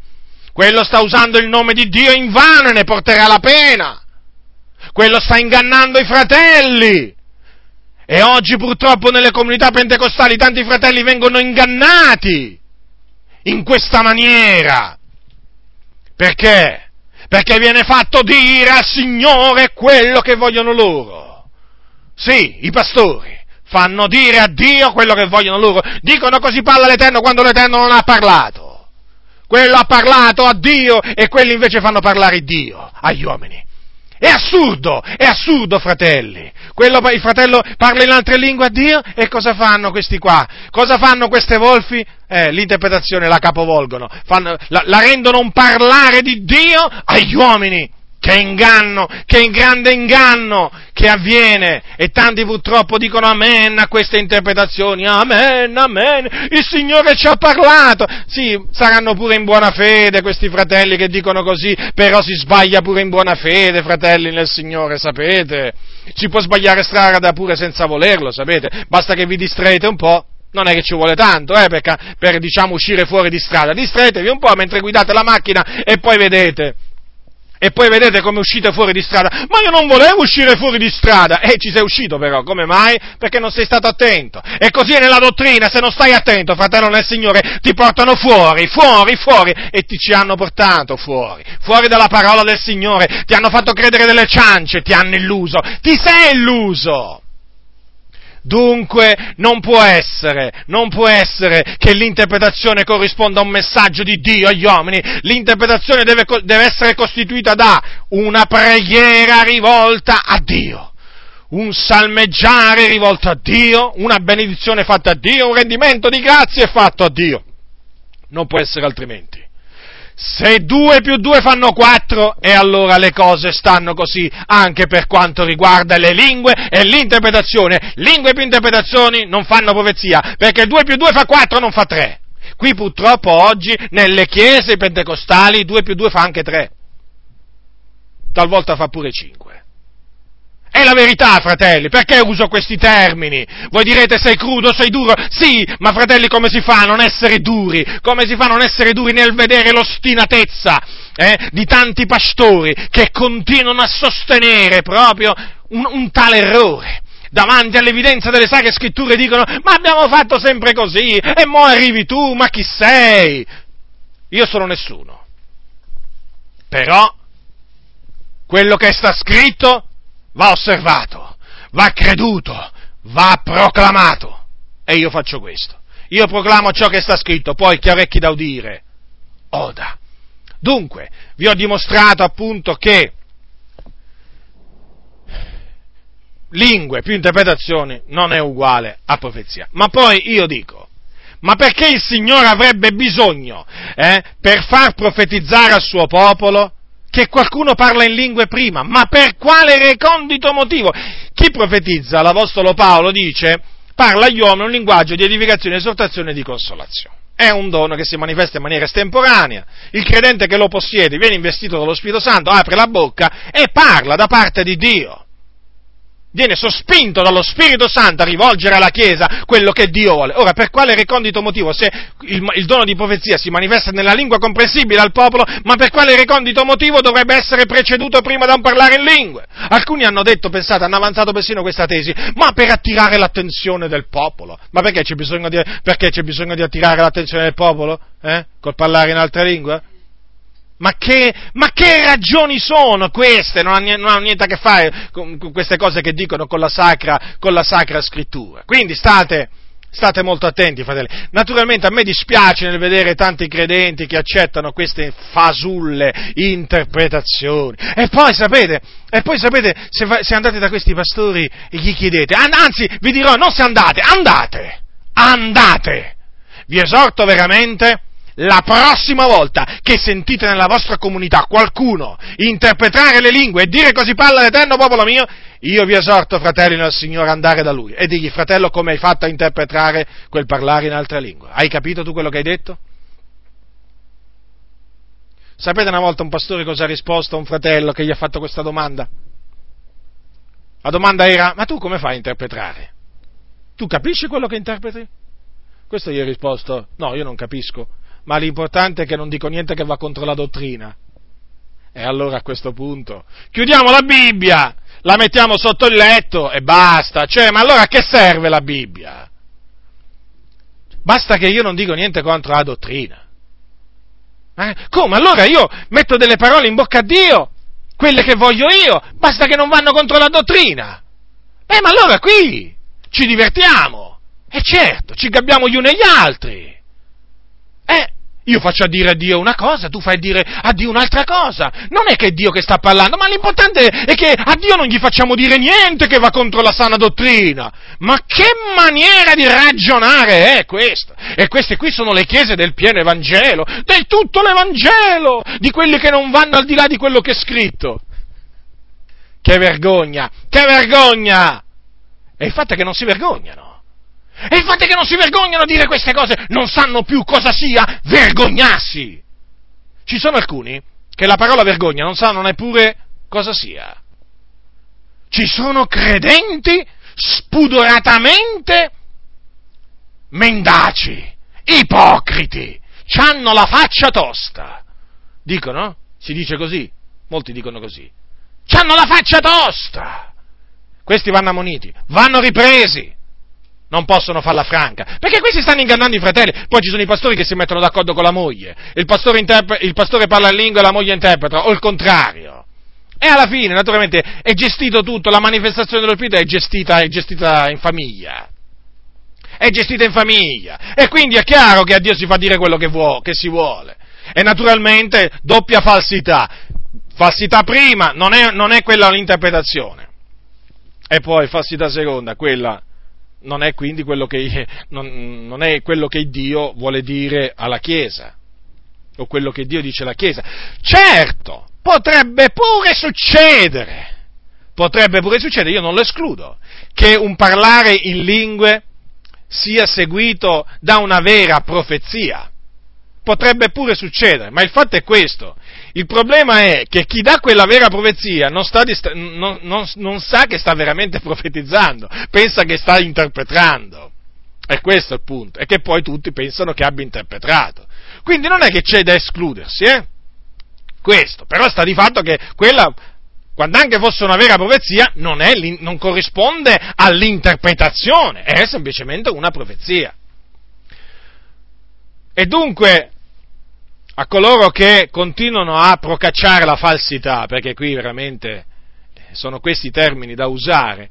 Quello sta usando il nome di Dio in vano e ne porterà la pena. Quello sta ingannando i fratelli. E oggi purtroppo nelle comunità pentecostali tanti fratelli vengono ingannati in questa maniera. Perché? Perché viene fatto dire al Signore quello che vogliono loro. Sì, i pastori fanno dire a Dio quello che vogliono loro. Dicono così parla l'Eterno quando l'Eterno non ha parlato quello ha parlato a Dio e quelli invece fanno parlare Dio agli uomini. È assurdo, è assurdo, fratelli. Quello, il fratello parla in altre lingue a Dio e cosa fanno questi qua? Cosa fanno queste volfi? Eh, l'interpretazione la capovolgono, fanno, la, la rendono un parlare di Dio agli uomini. Che inganno, che grande inganno che avviene e tanti purtroppo dicono amen a queste interpretazioni, amen, amen, il Signore ci ha parlato. Sì, saranno pure in buona fede questi fratelli che dicono così, però si sbaglia pure in buona fede, fratelli nel Signore, sapete? Si può sbagliare strada pure senza volerlo, sapete? Basta che vi distraete un po'. Non è che ci vuole tanto, eh, per, per diciamo uscire fuori di strada. Distraetevi un po' mentre guidate la macchina e poi vedete e poi vedete come uscite fuori di strada. Ma io non volevo uscire fuori di strada. E eh, ci sei uscito però, come mai? Perché non sei stato attento. E così è nella dottrina, se non stai attento, fratello nel Signore, ti portano fuori, fuori, fuori, e ti ci hanno portato fuori, fuori dalla parola del Signore, ti hanno fatto credere delle ciance, ti hanno illuso, ti sei illuso. Dunque non può essere, non può essere che l'interpretazione corrisponda a un messaggio di Dio agli uomini, l'interpretazione deve, deve essere costituita da una preghiera rivolta a Dio un salmeggiare rivolto a Dio, una benedizione fatta a Dio, un rendimento di grazie fatto a Dio. Non può essere altrimenti. Se due più due fanno quattro, e allora le cose stanno così anche per quanto riguarda le lingue e l'interpretazione. Lingue più interpretazioni non fanno profezia, perché due più due fa quattro, non fa tre. Qui purtroppo oggi nelle chiese pentecostali due più due fa anche tre. Talvolta fa pure cinque. È la verità, fratelli, perché uso questi termini? Voi direte sei crudo, sei duro? Sì, ma fratelli come si fa a non essere duri? Come si fa a non essere duri nel vedere l'ostinatezza eh, di tanti pastori che continuano a sostenere proprio un, un tale errore? davanti all'evidenza delle sacre scritture dicono ma abbiamo fatto sempre così e mo arrivi tu, ma chi sei? Io sono nessuno. Però quello che sta scritto va osservato, va creduto, va proclamato. E io faccio questo. Io proclamo ciò che sta scritto, poi chi ha orecchi da udire, oda. Dunque, vi ho dimostrato appunto che lingue più interpretazioni non è uguale a profezia. Ma poi io dico, ma perché il Signore avrebbe bisogno, eh, per far profetizzare al suo popolo, che qualcuno parla in lingue prima? Ma per quale recondito motivo? Chi profetizza, l'Apostolo Paolo dice, parla agli uomini un linguaggio di edificazione, esortazione e di consolazione. È un dono che si manifesta in maniera estemporanea. Il credente che lo possiede viene investito dallo Spirito Santo, apre la bocca e parla da parte di Dio viene sospinto dallo Spirito Santo a rivolgere alla Chiesa quello che Dio vuole. Ora, per quale recondito motivo? Se il, il, dono di profezia si manifesta nella lingua comprensibile al popolo, ma per quale recondito motivo dovrebbe essere preceduto prima da un parlare in lingue? Alcuni hanno detto, pensate, hanno avanzato persino questa tesi, ma per attirare l'attenzione del popolo. Ma perché c'è bisogno di, c'è bisogno di attirare l'attenzione del popolo? Eh? Col parlare in altra lingua? Ma che, ma che, ragioni sono queste? Non hanno, non hanno, niente a che fare con, queste cose che dicono con la sacra, con la sacra scrittura. Quindi state, state molto attenti, fratelli. Naturalmente a me dispiace nel vedere tanti credenti che accettano queste fasulle interpretazioni. E poi sapete, e poi sapete se, se andate da questi pastori e gli chiedete, anzi vi dirò, non se andate, andate, andate. Vi esorto veramente la prossima volta che sentite nella vostra comunità qualcuno interpretare le lingue e dire così parla l'Eterno popolo mio, io vi esorto, fratelli nel Signore, ad andare da lui e digli, fratello, come hai fatto a interpretare quel parlare in altra lingua? Hai capito tu quello che hai detto? Sapete una volta un pastore cosa ha risposto a un fratello che gli ha fatto questa domanda? La domanda era, ma tu come fai a interpretare? Tu capisci quello che interpreti? Questo gli ha risposto, no, io non capisco ma l'importante è che non dico niente che va contro la dottrina. E allora a questo punto chiudiamo la Bibbia, la mettiamo sotto il letto e basta. Cioè, ma allora a che serve la Bibbia? Basta che io non dico niente contro la dottrina. Eh? Come? Allora io metto delle parole in bocca a Dio, quelle che voglio io, basta che non vanno contro la dottrina. Eh, ma allora qui ci divertiamo. E certo, ci gabbiamo gli uni e gli altri. Eh, io faccio a dire a Dio una cosa, tu fai dire a Dio un'altra cosa. Non è che è Dio che sta parlando, ma l'importante è che a Dio non gli facciamo dire niente che va contro la sana dottrina. Ma che maniera di ragionare è questa? E queste qui sono le chiese del pieno Evangelo, del tutto l'Evangelo, di quelli che non vanno al di là di quello che è scritto. Che vergogna, che vergogna! E il fatto è che non si vergognano. E il fatto è che non si vergognano a dire queste cose, non sanno più cosa sia vergognarsi. Ci sono alcuni che la parola vergogna non sanno neppure cosa sia. Ci sono credenti spudoratamente mendaci, ipocriti, hanno la faccia tosta. Dicono? Si dice così? Molti dicono così. Hanno la faccia tosta. Questi vanno ammoniti, vanno ripresi non possono farla franca, perché questi stanno ingannando i fratelli, poi ci sono i pastori che si mettono d'accordo con la moglie, il pastore, interpre- il pastore parla in lingua e la moglie interpreta, o il contrario. E alla fine, naturalmente, è gestito tutto, la manifestazione dello Spirito è gestita, è gestita in famiglia. È gestita in famiglia. E quindi è chiaro che a Dio si fa dire quello che, vuo- che si vuole. E naturalmente doppia falsità. Falsità prima non è, non è quella l'interpretazione. E poi falsità seconda, quella non è quindi quello che, non, non è quello che Dio vuole dire alla Chiesa, o quello che Dio dice alla Chiesa. Certo, potrebbe pure succedere, potrebbe pure succedere, io non lo escludo, che un parlare in lingue sia seguito da una vera profezia. Potrebbe pure succedere, ma il fatto è questo, il problema è che chi dà quella vera profezia non, sta, non, non, non sa che sta veramente *laughs* profetizzando, pensa che sta interpretando. E questo è il punto, e che poi tutti pensano che abbia interpretato. Quindi non è che c'è da escludersi, eh? Questo, però sta di fatto che quella, quando anche fosse una vera profezia, non, è, non corrisponde all'interpretazione, è semplicemente una profezia. E dunque, a coloro che continuano a procacciare la falsità, perché qui veramente sono questi termini da usare,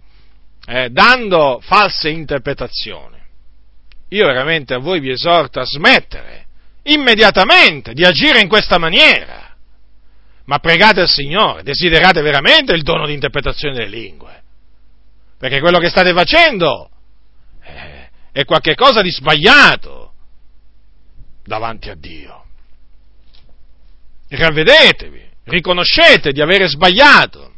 eh, dando false interpretazioni. Io veramente a voi vi esorto a smettere immediatamente di agire in questa maniera, ma pregate il Signore, desiderate veramente il dono di interpretazione delle lingue. Perché quello che state facendo eh, è qualcosa di sbagliato davanti a Dio. Ravvedetevi, riconoscete di avere sbagliato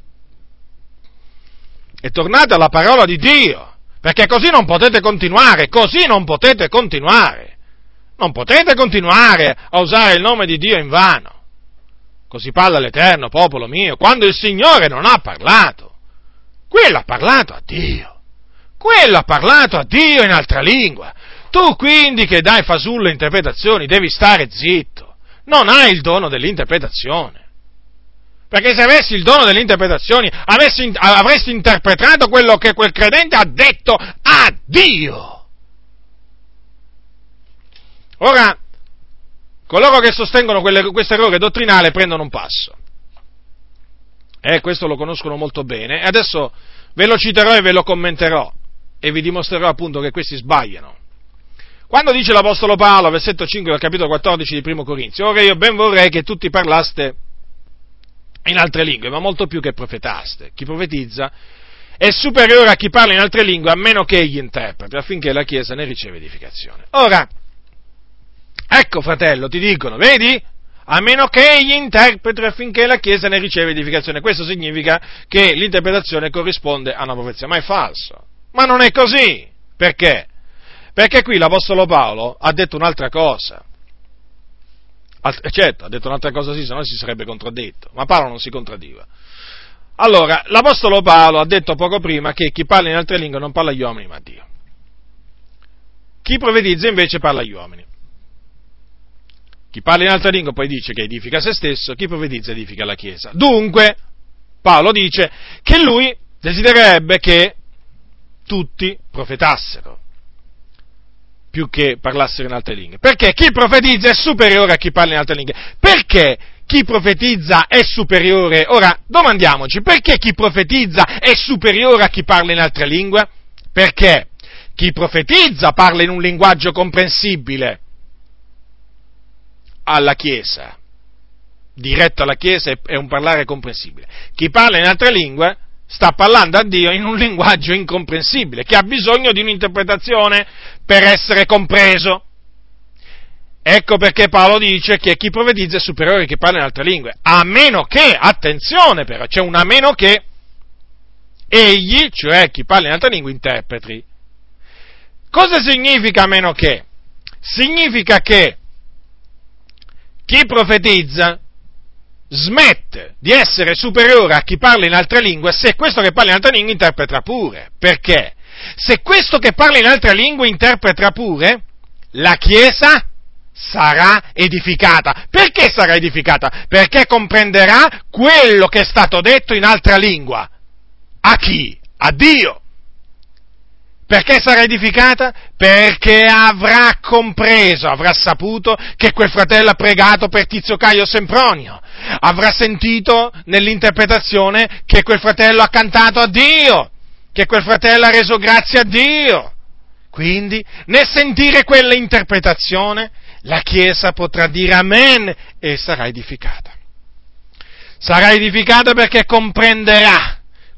e tornate alla parola di Dio, perché così non potete continuare, così non potete continuare. Non potete continuare a usare il nome di Dio in vano. Così parla l'Eterno, popolo mio, quando il Signore non ha parlato. Quello ha parlato a Dio. Quello ha parlato a Dio in altra lingua. Tu quindi che dai fasulle interpretazioni devi stare zitto. Non hai il dono dell'interpretazione. Perché se avessi il dono delle interpretazioni avessi, avresti interpretato quello che quel credente ha detto a Dio. Ora, coloro che sostengono questo errore dottrinale prendono un passo. Eh, questo lo conoscono molto bene. E adesso ve lo citerò e ve lo commenterò e vi dimostrerò appunto che questi sbagliano. Quando dice l'Apostolo Paolo, versetto 5 del capitolo 14 di Primo Corinzio, ora io ben vorrei che tutti parlaste in altre lingue, ma molto più che profetaste. Chi profetizza è superiore a chi parla in altre lingue, a meno che egli interpreti, affinché la Chiesa ne riceva edificazione. Ora, ecco fratello, ti dicono, vedi? A meno che egli interpreti affinché la Chiesa ne riceva edificazione. Questo significa che l'interpretazione corrisponde a una profezia, ma è falso. Ma non è così. Perché? Perché qui l'Apostolo Paolo ha detto un'altra cosa. Certo, ha detto un'altra cosa sì, se no si sarebbe contraddetto, ma Paolo non si contraddiva. Allora, l'Apostolo Paolo ha detto poco prima che chi parla in altre lingue non parla agli uomini, ma a Dio. Chi profetizza invece parla agli uomini. Chi parla in altre lingue poi dice che edifica se stesso, chi profetizza edifica la Chiesa. Dunque, Paolo dice che lui desidererebbe che tutti profetassero più che parlassero in altre lingue. Perché chi profetizza è superiore a chi parla in altre lingue. Perché chi profetizza è superiore? Ora, domandiamoci, perché chi profetizza è superiore a chi parla in altre lingue? Perché chi profetizza parla in un linguaggio comprensibile alla Chiesa, diretto alla Chiesa è un parlare comprensibile. Chi parla in altre lingue sta parlando a Dio in un linguaggio incomprensibile, che ha bisogno di un'interpretazione per essere compreso. Ecco perché Paolo dice che chi profetizza è superiore a chi parla in altre lingue, a meno che, attenzione però, c'è un a meno che egli, cioè chi parla in altre lingue, interpreti. Cosa significa a meno che? Significa che chi profetizza smette di essere superiore a chi parla in altre lingue se questo che parla in altre lingue interpreta pure. Perché? Se questo che parla in altre lingue interpreta pure, la Chiesa sarà edificata. Perché sarà edificata? Perché comprenderà quello che è stato detto in altra lingua. A chi? A Dio. Perché sarà edificata? Perché avrà compreso, avrà saputo che quel fratello ha pregato per Tizio Caio Sempronio, avrà sentito nell'interpretazione che quel fratello ha cantato a Dio, che quel fratello ha reso grazie a Dio. Quindi, nel sentire quella interpretazione, la Chiesa potrà dire Amen e sarà edificata. Sarà edificata perché comprenderà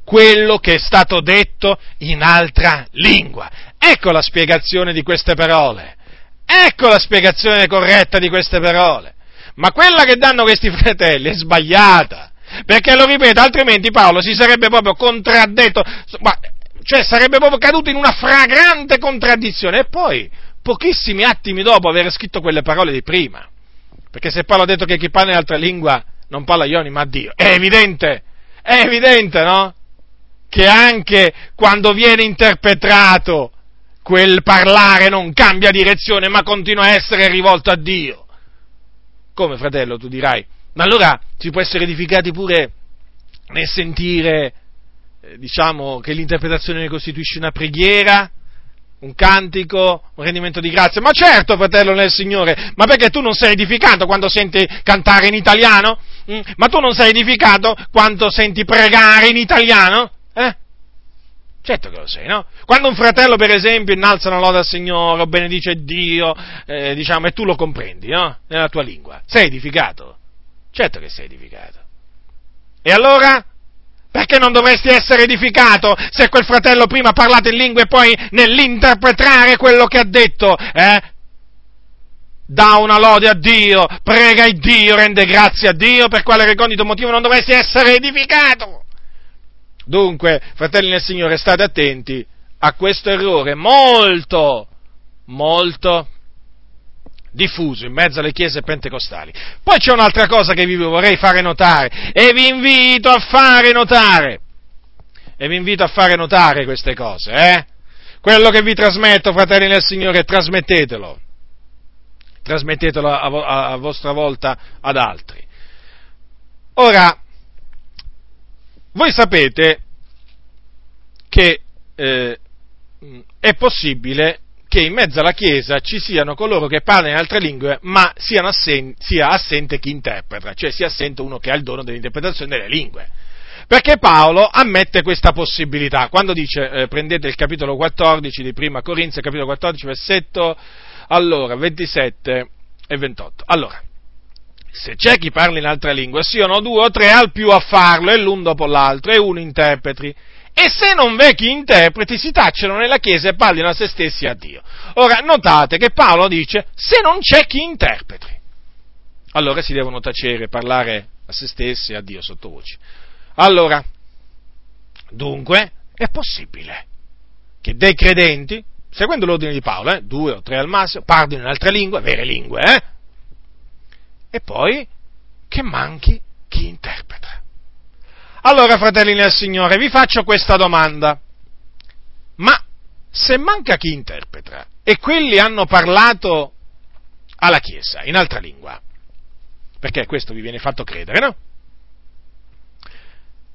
quello che è stato detto in altra lingua. Ecco la spiegazione di queste parole. Ecco la spiegazione corretta di queste parole. Ma quella che danno questi *laughs* fratelli è sbagliata. Perché lo ripeto, altrimenti Paolo si sarebbe proprio contraddetto, ma, cioè sarebbe proprio caduto in una fragrante contraddizione. E poi, pochissimi attimi dopo aver scritto quelle parole di prima. Perché se Paolo ha detto che chi parla in altra lingua non parla Ioni ma Dio, è evidente, è evidente, no? Che anche quando viene interpretato quel parlare non cambia direzione ma continua a essere rivolto a Dio. Come fratello tu dirai? Ma allora si può essere edificati pure nel sentire, eh, diciamo, che l'interpretazione ne costituisce una preghiera, un cantico, un rendimento di grazia. Ma certo, fratello nel Signore, ma perché tu non sei edificato quando senti cantare in italiano? Mm? Ma tu non sei edificato quando senti pregare in italiano? Eh? Certo che lo sei, no? Quando un fratello, per esempio, innalza una lode al Signore o benedice Dio, eh, diciamo, e tu lo comprendi, no? Nella tua lingua, sei edificato? Certo che sei edificato. E allora? Perché non dovresti essere edificato se quel fratello prima ha parlato in lingua e poi nell'interpretare quello che ha detto, eh? Dà una lode a Dio, prega il Dio, rende grazie a Dio, per quale recondito motivo non dovresti essere edificato? Dunque, fratelli nel Signore, state attenti a questo errore molto, molto diffuso in mezzo alle chiese pentecostali. Poi c'è un'altra cosa che vi vorrei fare notare e vi invito a fare notare. E vi invito a fare notare queste cose, eh? Quello che vi trasmetto, fratelli nel Signore, trasmettetelo. Trasmettetelo a, a, a vostra volta ad altri. Ora, voi sapete che eh, è possibile che in mezzo alla Chiesa ci siano coloro che parlano in altre lingue, ma assen- sia assente chi interpreta, cioè sia assente uno che ha il dono dell'interpretazione delle lingue. Perché Paolo ammette questa possibilità. Quando dice, eh, prendete il capitolo 14 di Prima Corinzia, capitolo 14, versetto, allora, 27 e 28. Allora, se c'è chi parla in altra lingua, siano due o tre al più a farlo, e l'un dopo l'altro, e uno interpreti e se non v'è chi interpreti, si tacciano nella Chiesa e parlino a se stessi e a Dio. Ora, notate che Paolo dice, se non c'è chi interpreti, allora si devono tacere, parlare a se stessi e a Dio sottovoce. Allora, dunque, è possibile che dei credenti, seguendo l'ordine di Paolo, eh, due o tre al massimo, parlino in altre lingue, vere lingue, eh, e poi che manchi chi interpreta. Allora, fratelli nel Signore, vi faccio questa domanda. Ma se manca chi interpreta e quelli hanno parlato alla Chiesa in altra lingua, perché questo vi viene fatto credere, no?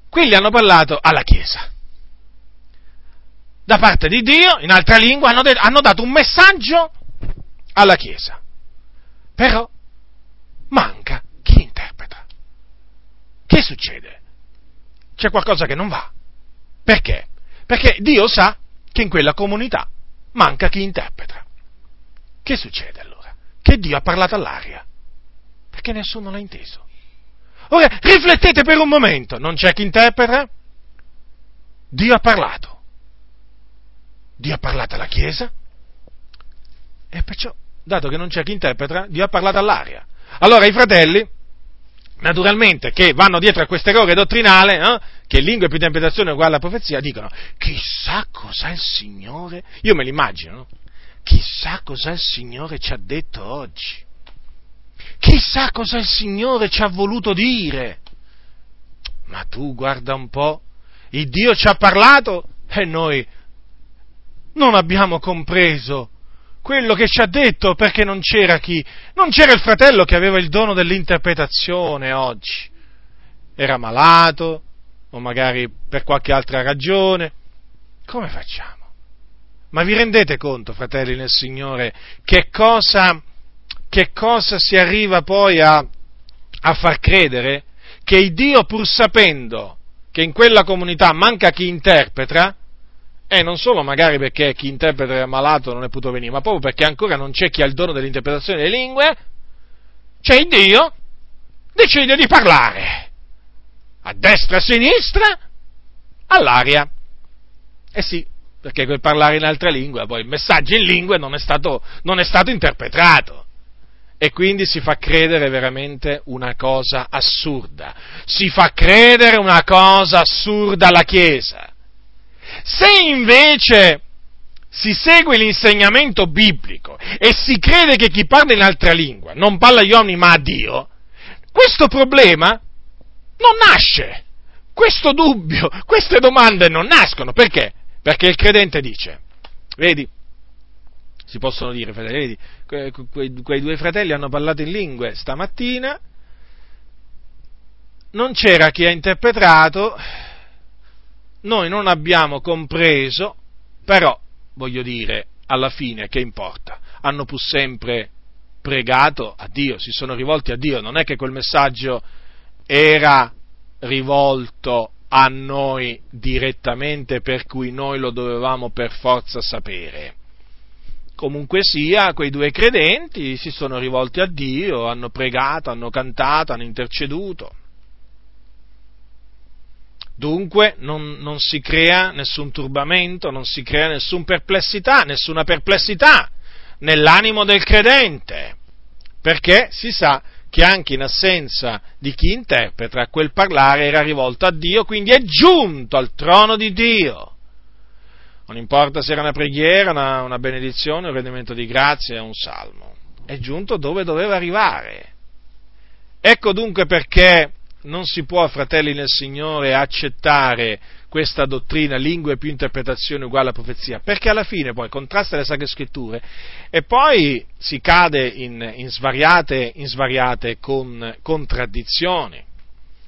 Quelli hanno parlato alla Chiesa. Da parte di Dio, in altra lingua, hanno, de- hanno dato un messaggio alla Chiesa. Però manca chi interpreta. Che succede? c'è qualcosa che non va. Perché? Perché Dio sa che in quella comunità manca chi interpreta. Che succede allora? Che Dio ha parlato all'aria, perché nessuno l'ha inteso. Ora riflettete per un momento, non c'è chi interpreta? Dio ha parlato. Dio ha parlato alla Chiesa e perciò, dato che non c'è chi interpreta, Dio ha parlato all'aria. Allora i fratelli naturalmente, che vanno dietro a questo errore dottrinale, eh, che lingua più interpretazione è uguale alla profezia, dicono, chissà cosa il Signore, io me l'immagino, no? chissà cosa il Signore ci ha detto oggi, chissà cosa il Signore ci ha voluto dire. Ma tu guarda un po', il Dio ci ha parlato e noi non abbiamo compreso quello che ci ha detto perché non c'era chi, non c'era il fratello che aveva il dono dell'interpretazione oggi. Era malato, o magari per qualche altra ragione. Come facciamo? Ma vi rendete conto, fratelli nel Signore, che cosa, che cosa si arriva poi a, a far credere? Che il Dio, pur sapendo che in quella comunità manca chi interpreta, e non solo magari perché chi interpreta è malato non è potuto venire, ma proprio perché ancora non c'è chi ha il dono dell'interpretazione delle lingue, c'è il Dio, decide di parlare a destra e a sinistra, all'aria. Eh sì, perché quel parlare in altre lingue, poi il messaggio in lingue non è stato, non è stato interpretato. E quindi si fa credere veramente una cosa assurda. Si fa credere una cosa assurda alla Chiesa. Se invece si segue l'insegnamento biblico e si crede che chi parla in altra lingua non parla agli uomini ma a Dio, questo problema non nasce. Questo dubbio, *laughs* queste domande non nascono. Perché? Perché il credente dice, vedi, si possono dire, vedi, quei, quei due fratelli hanno parlato in lingue stamattina, non c'era chi ha interpretato, noi non abbiamo compreso, però, voglio dire, alla fine che importa? Hanno pur sempre pregato a Dio, si sono rivolti a Dio, non è che quel messaggio era rivolto a noi direttamente per cui noi lo dovevamo per forza sapere. Comunque sia, quei due credenti si sono rivolti a Dio, hanno pregato, hanno cantato, hanno interceduto. Dunque non, non, si crea nessun turbamento, non si crea nessuna perplessità, nessuna perplessità nell'animo del credente, perché si sa che anche in assenza di chi interpreta quel parlare era rivolto a Dio, quindi è giunto al trono di Dio. Non importa se era una preghiera, una, una benedizione, un rendimento di grazia, un salmo. È giunto dove doveva arrivare. Ecco dunque perché non si può, fratelli nel Signore, accettare questa dottrina, lingue più interpretazione uguale a profezia, perché alla fine poi contrasta le sacre scritture e poi si cade in, in, svariate, in svariate con, contraddizioni.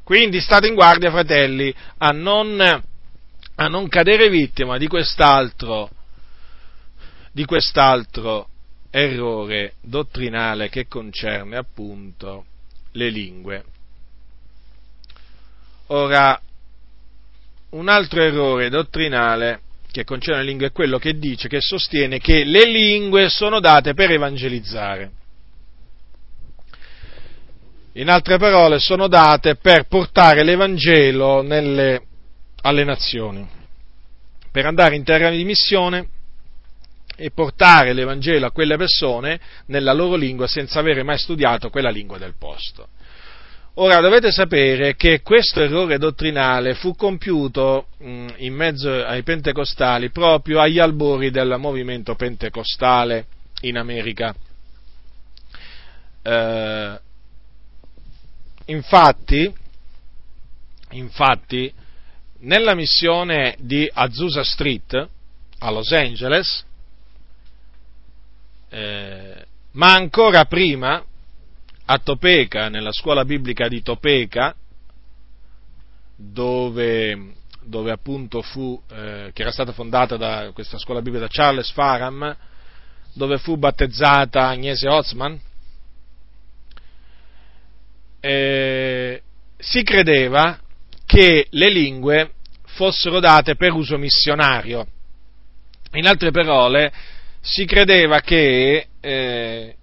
Quindi state in guardia, fratelli, a non, a non cadere vittima di quest'altro, di quest'altro errore dottrinale che concerne appunto le lingue Ora, un altro errore dottrinale che concerne le lingue è quello che dice, che sostiene che le lingue sono date per evangelizzare. In altre parole, sono date per portare l'Evangelo nelle, alle nazioni, per andare in terra di missione e portare l'Evangelo a quelle persone nella loro lingua senza avere mai studiato quella lingua del posto. Ora dovete sapere che questo errore dottrinale fu compiuto mh, in mezzo ai pentecostali proprio agli albori del movimento pentecostale in America. Eh, infatti, infatti, nella missione di Azusa Street a Los Angeles, eh, ma ancora prima, a Topeka, nella scuola biblica di Topeka, dove, dove appunto fu, eh, che era stata fondata da questa scuola biblica da Charles Faram, dove fu battezzata Agnese Otzman, eh, si credeva che le lingue fossero date per uso missionario. In altre parole, si credeva che eh,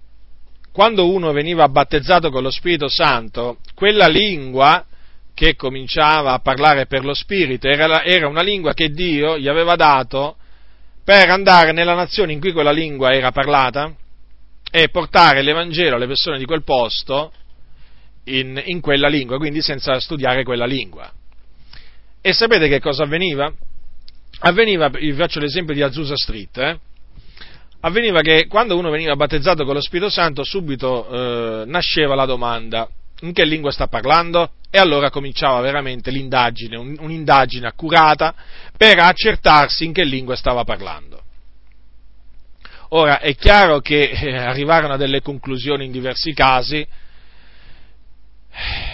quando uno veniva battezzato con lo Spirito Santo, quella lingua che cominciava a parlare per lo Spirito era, era una lingua che Dio gli aveva dato per andare nella nazione in cui quella lingua era parlata e portare l'Evangelo alle persone di quel posto in, in, quella lingua, quindi senza studiare quella lingua. E sapete che cosa avveniva? Avveniva, vi faccio l'esempio di Azusa Street, eh? Avveniva che quando uno veniva battezzato con lo Spirito Santo subito eh, nasceva la domanda in che lingua sta parlando? E allora cominciava veramente l'indagine, un, un'indagine accurata per accertarsi in che lingua stava parlando. Ora è chiaro che eh, arrivarono a delle conclusioni in diversi casi,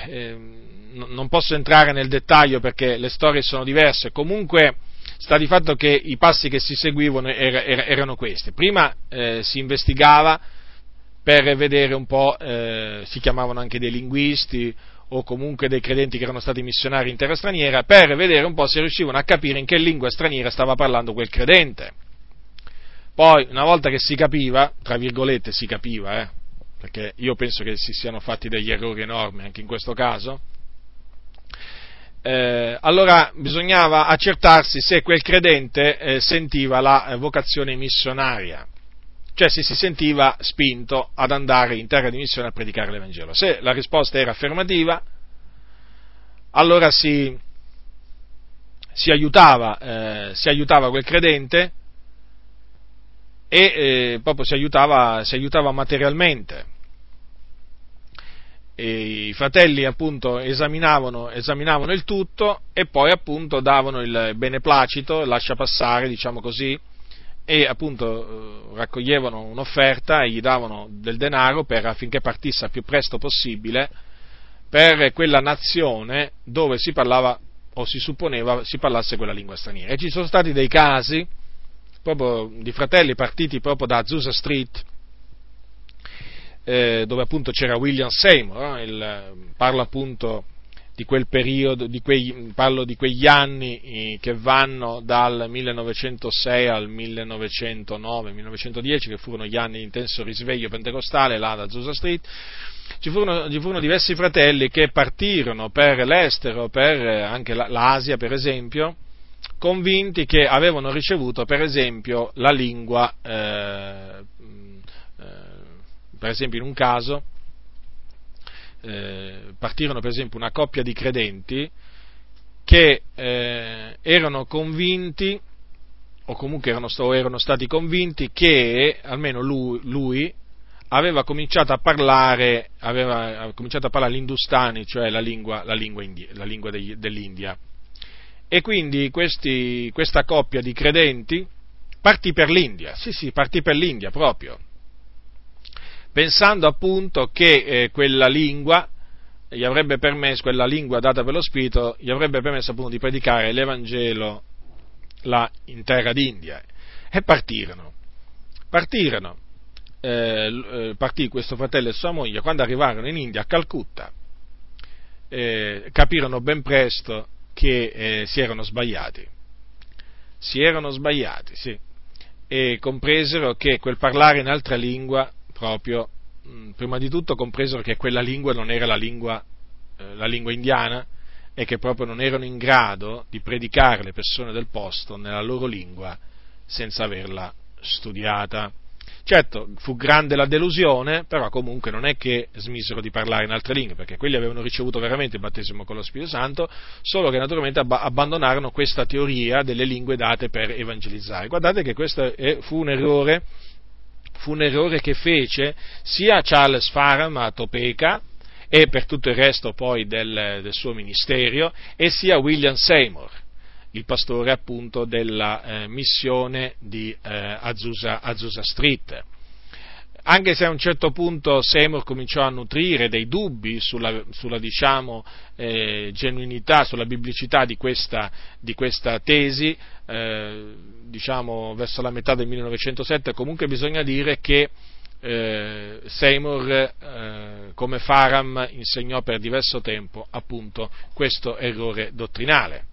eh, non posso entrare nel dettaglio perché le storie sono diverse, comunque sta di fatto che i passi che si seguivano era, era, erano questi. Prima eh, si investigava per vedere un po', eh, si chiamavano anche dei linguisti o comunque dei credenti che erano stati missionari in terra straniera, per vedere un po' se riuscivano a capire in che lingua straniera stava parlando quel credente. Poi, una volta che si capiva, tra virgolette si capiva, eh, perché io penso che si siano fatti degli errori enormi anche in questo caso, eh, allora bisognava accertarsi se quel credente eh, sentiva la eh, vocazione missionaria, cioè se si sentiva spinto ad andare in terra di missione a predicare l'Evangelo. Se la risposta era affermativa, allora si, si, aiutava, eh, si aiutava, quel credente e eh, proprio si aiutava, si aiutava materialmente i fratelli appunto esaminavano, esaminavano, il tutto e poi appunto davano il beneplacito, lascia passare, diciamo così, e appunto eh, raccoglievano un'offerta e gli davano del denaro per, affinché partisse il più presto possibile per quella nazione dove si parlava o si supponeva si parlasse quella lingua straniera. E ci sono stati dei casi proprio di fratelli partiti proprio da Azusa Street, eh, dove appunto c'era William Seymour, il, parlo appunto di quel periodo, di quei, parlo di quegli anni eh, che vanno dal 1906 al 1909-1910, che furono gli anni di intenso risveglio pentecostale là da Azusa Street, ci furono, ci furono, diversi fratelli che partirono per l'estero, per anche l'Asia per esempio, convinti che avevano ricevuto per esempio la lingua, eh, eh, per esempio in un caso, eh, partirono per esempio una coppia di credenti che eh, erano convinti, o comunque erano, erano, stati convinti, che almeno lui, lui aveva cominciato a parlare, aveva cominciato a parlare l'industani, cioè la lingua, la lingua, indi, la lingua degli, dell'India. E quindi questi, questa coppia di credenti partì per l'India, sì sì, partì per l'India proprio, pensando appunto che eh, quella lingua gli avrebbe permesso, quella lingua data per lo Spirito, gli avrebbe permesso appunto di predicare l'Evangelo là in terra d'India. E partirono. Partirono. Eh, eh, partì questo fratello e sua moglie, quando arrivarono in India, a Calcutta, eh, capirono ben presto che eh, si erano sbagliati. Si erano sbagliati, sì. E compresero che quel parlare in altra lingua proprio, mm, prima di tutto compresero che quella lingua non era la lingua, eh, la lingua indiana e che proprio non erano in grado di predicare le persone del posto nella loro lingua senza averla studiata. Certo, fu grande la delusione, però comunque non è che smisero di parlare in altre lingue, perché quelli avevano ricevuto veramente il battesimo con lo Spirito Santo, solo che naturalmente abbandonarono questa teoria delle lingue date per evangelizzare. Guardate che questo fu un errore fu un errore che fece sia Charles Faram a Topeka e per tutto il resto poi del, del suo ministero, e sia William Seymour, il pastore appunto della eh, missione di eh, Azusa, Azusa Street anche se a un certo punto Seymour cominciò a nutrire dei dubbi sulla, sulla diciamo, eh, genuinità, sulla biblicità di questa, di questa tesi, eh, diciamo verso la metà del 1907, comunque bisogna dire che eh, Seymour, eh, come Faram, insegnò per diverso tempo appunto questo errore dottrinale.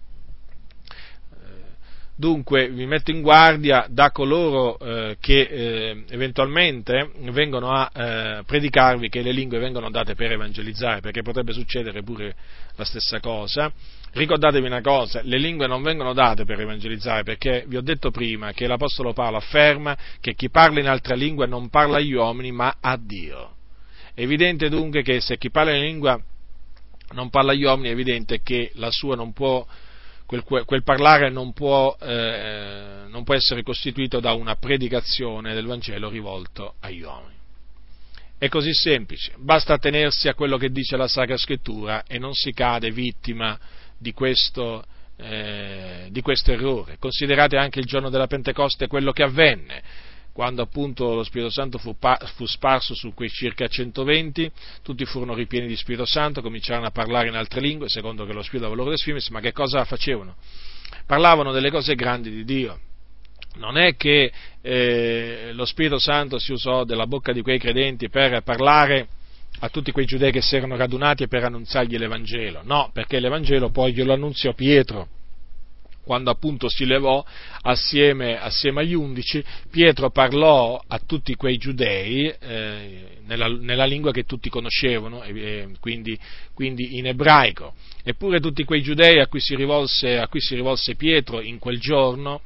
Dunque vi metto in guardia da coloro eh, che eh, eventualmente vengono a eh, predicarvi che le lingue vengono date per evangelizzare, perché potrebbe succedere pure la stessa cosa. Ricordatevi una cosa, le lingue non vengono date per evangelizzare, perché vi ho detto prima che l'Apostolo Paolo afferma che chi parla in altra lingua non parla agli uomini ma a Dio. È evidente dunque che se chi parla in lingua non parla agli uomini, è evidente che la sua non può quel, quel parlare non può, eh, non può essere costituito da una predicazione del Vangelo rivolto agli uomini. È così semplice, basta tenersi a quello che dice la Sacra Scrittura e non si cade vittima di questo, eh, di questo errore. Considerate anche il giorno della Pentecoste quello che avvenne quando appunto lo Spirito Santo fu, fu, sparso su quei circa 120, tutti furono ripieni di Spirito Santo, cominciarono a parlare in altre lingue, secondo che lo Spirito aveva loro esprimersi, ma che cosa facevano? Parlavano delle cose grandi di Dio. Non è che eh, lo Spirito Santo si usò della bocca di quei credenti per parlare a tutti quei giudei che si erano radunati e per annunziargli l'Evangelo, no, perché l'Evangelo poi glielo annunziò Pietro quando appunto si levò assieme, assieme, agli undici, Pietro parlò a tutti quei giudei eh, nella, nella, lingua che tutti conoscevano, eh, quindi, quindi, in ebraico. Eppure tutti quei giudei a cui, rivolse, a cui si rivolse Pietro in quel giorno,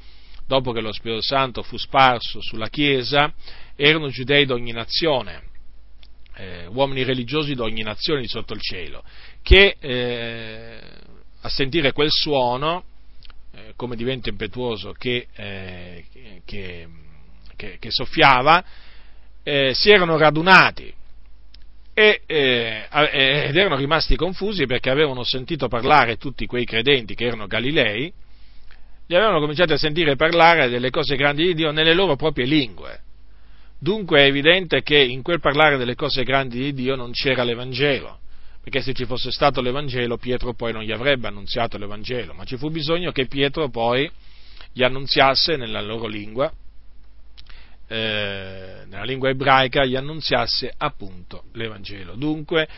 dopo che lo Spirito Santo fu sparso sulla Chiesa, erano giudei di ogni nazione. Eh, uomini religiosi di ogni nazione di sotto il cielo, che eh, a sentire quel suono eh, come di vento impetuoso che, eh, che, che, che soffiava, eh, si erano radunati e, eh, ed erano rimasti confusi perché avevano sentito parlare tutti quei credenti che erano Galilei, li avevano cominciato a sentire parlare delle cose grandi di Dio nelle loro proprie lingue. Dunque è evidente che in quel parlare delle cose grandi di Dio non c'era l'Evangelo perché se ci fosse stato l'Evangelo Pietro poi non gli avrebbe annunziato l'Evangelo, ma ci fu bisogno che Pietro poi gli annunziasse nella loro lingua, eh, nella lingua ebraica, gli annunziasse appunto l'Evangelo. Dunque,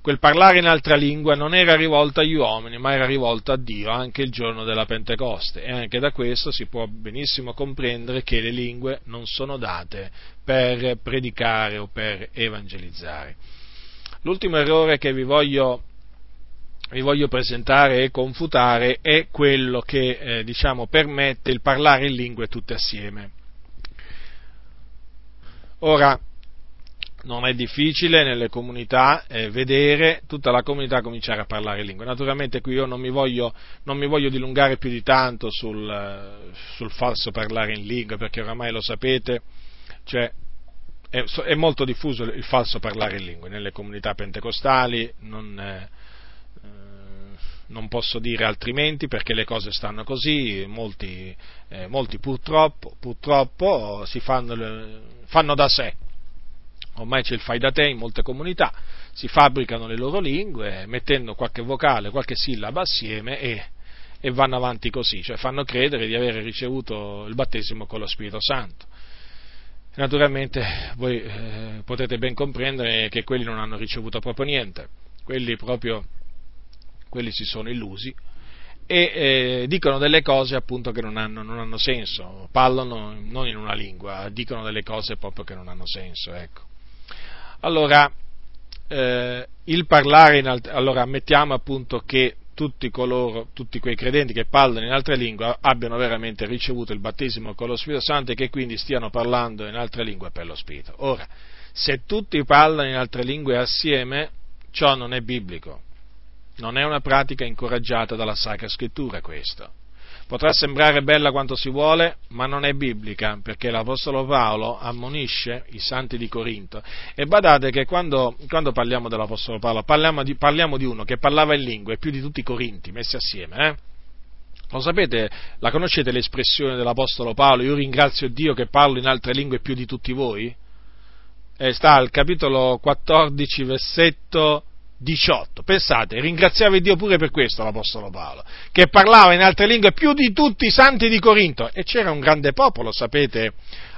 quel parlare in altra lingua non era rivolto agli uomini, ma era rivolto a Dio anche il giorno della Pentecoste. E anche da questo si può benissimo comprendere che le lingue non sono date per predicare o per evangelizzare. L'ultimo errore che vi voglio, vi voglio presentare e confutare è quello che eh, diciamo, permette il parlare in lingue tutte assieme. Ora, non è difficile nelle comunità eh, vedere tutta la comunità cominciare a parlare lingue. Naturalmente qui io non mi voglio, non mi voglio dilungare più di tanto sul, sul, falso parlare in lingua, perché oramai lo sapete, cioè, è, è, molto diffuso il falso parlare in lingue nelle comunità pentecostali, non, eh, non posso dire altrimenti perché le cose stanno così, molti, eh, molti purtroppo, purtroppo si fanno, fanno da sé ormai c'è il fai da te in molte comunità, si fabbricano le loro lingue mettendo qualche vocale, qualche sillaba assieme e, e vanno avanti così, cioè fanno credere di aver ricevuto il battesimo con lo Spirito Santo. Naturalmente voi eh, potete ben comprendere che quelli non hanno ricevuto proprio niente, quelli proprio quelli si sono illusi e eh, dicono delle cose appunto che non hanno, non hanno, senso, parlano non in una lingua, dicono delle cose proprio che non hanno senso, ecco. Allora, eh, il parlare in altre, allora ammettiamo appunto che tutti coloro, tutti quei credenti che parlano in altre lingue abbiano veramente ricevuto il battesimo con lo Spirito Santo e che quindi stiano parlando in altre lingue per lo Spirito. Ora, se tutti parlano in altre lingue assieme, ciò non è biblico, non è una pratica incoraggiata dalla Sacra Scrittura questo. Potrà sembrare bella quanto si vuole, ma non è biblica, perché l'Apostolo Paolo ammonisce i santi di Corinto. E badate che quando, quando parliamo dell'Apostolo Paolo, parliamo di, parliamo di, uno che parlava in lingue più di tutti i Corinti messi assieme, eh? Lo sapete, la conoscete l'espressione dell'Apostolo Paolo? Io ringrazio Dio che parlo in altre lingue più di tutti voi? Eh, sta al capitolo 14, versetto 18. Pensate, ringraziava Dio pure per questo l'Apostolo Paolo, che parlava in altre lingue più di tutti i santi di Corinto. E c'era un grande popolo, sapete,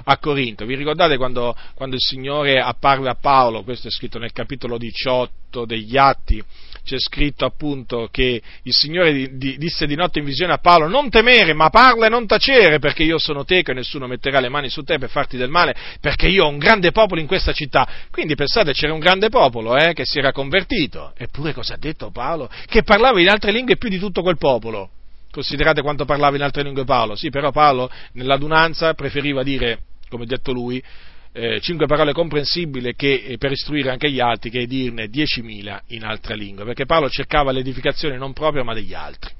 a Corinto. Vi ricordate quando, quando il Signore apparve a Paolo? Questo è scritto nel capitolo 18 degli Atti c'è scritto appunto che il Signore di, di, disse di notte in visione a Paolo, non temere, ma parla e non tacere, perché io sono teco e nessuno metterà le mani su te per farti del male, perché io ho un grande popolo in questa città. Quindi pensate, c'era un grande popolo eh, che si era convertito. Eppure cosa ha detto Paolo? Che parlava in altre lingue più di tutto quel popolo. Considerate quanto parlava in altre lingue Paolo. Sì, però Paolo nell'adunanza preferiva dire, come detto lui, eh, cinque parole comprensibili che, eh, per istruire anche gli altri che dirne diecimila in altre lingue, perché Paolo cercava l'edificazione non propria ma degli altri.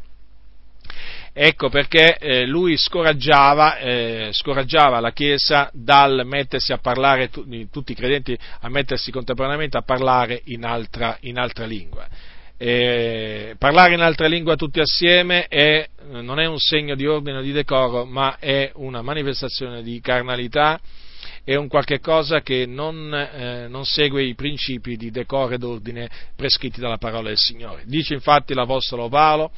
Ecco perché eh, lui scoraggiava, eh, scoraggiava, la Chiesa dal mettersi a parlare, tu, tutti i credenti a mettersi contemporaneamente a parlare in altra, in altra lingua. Eh, parlare in altra lingua tutti assieme è, non è un segno di ordine o di decoro, ma è una manifestazione di carnalità è un qualche cosa che non, eh, non segue i principi di decoro ed ordine prescritti dalla parola del Signore. Dice infatti l'Apostolo Paolo,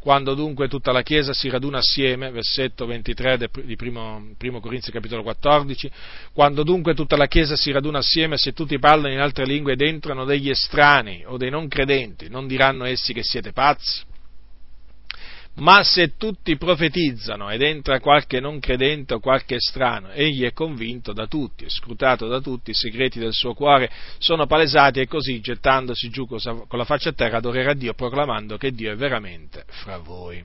quando dunque tutta la Chiesa si raduna assieme, versetto 23 di primo, primo Corinzi capitolo 14, quando dunque tutta la Chiesa si raduna assieme, se tutti parlano in altre lingue ed entrano degli estranei o dei non credenti, non diranno essi che siete pazzi? Ma se tutti profetizzano ed entra qualche non credente o qualche strano, egli è convinto da tutti, è scrutato da tutti, i segreti del suo cuore sono palesati e così, gettandosi giù con la faccia a terra, adorerà Dio, proclamando che Dio è veramente fra voi.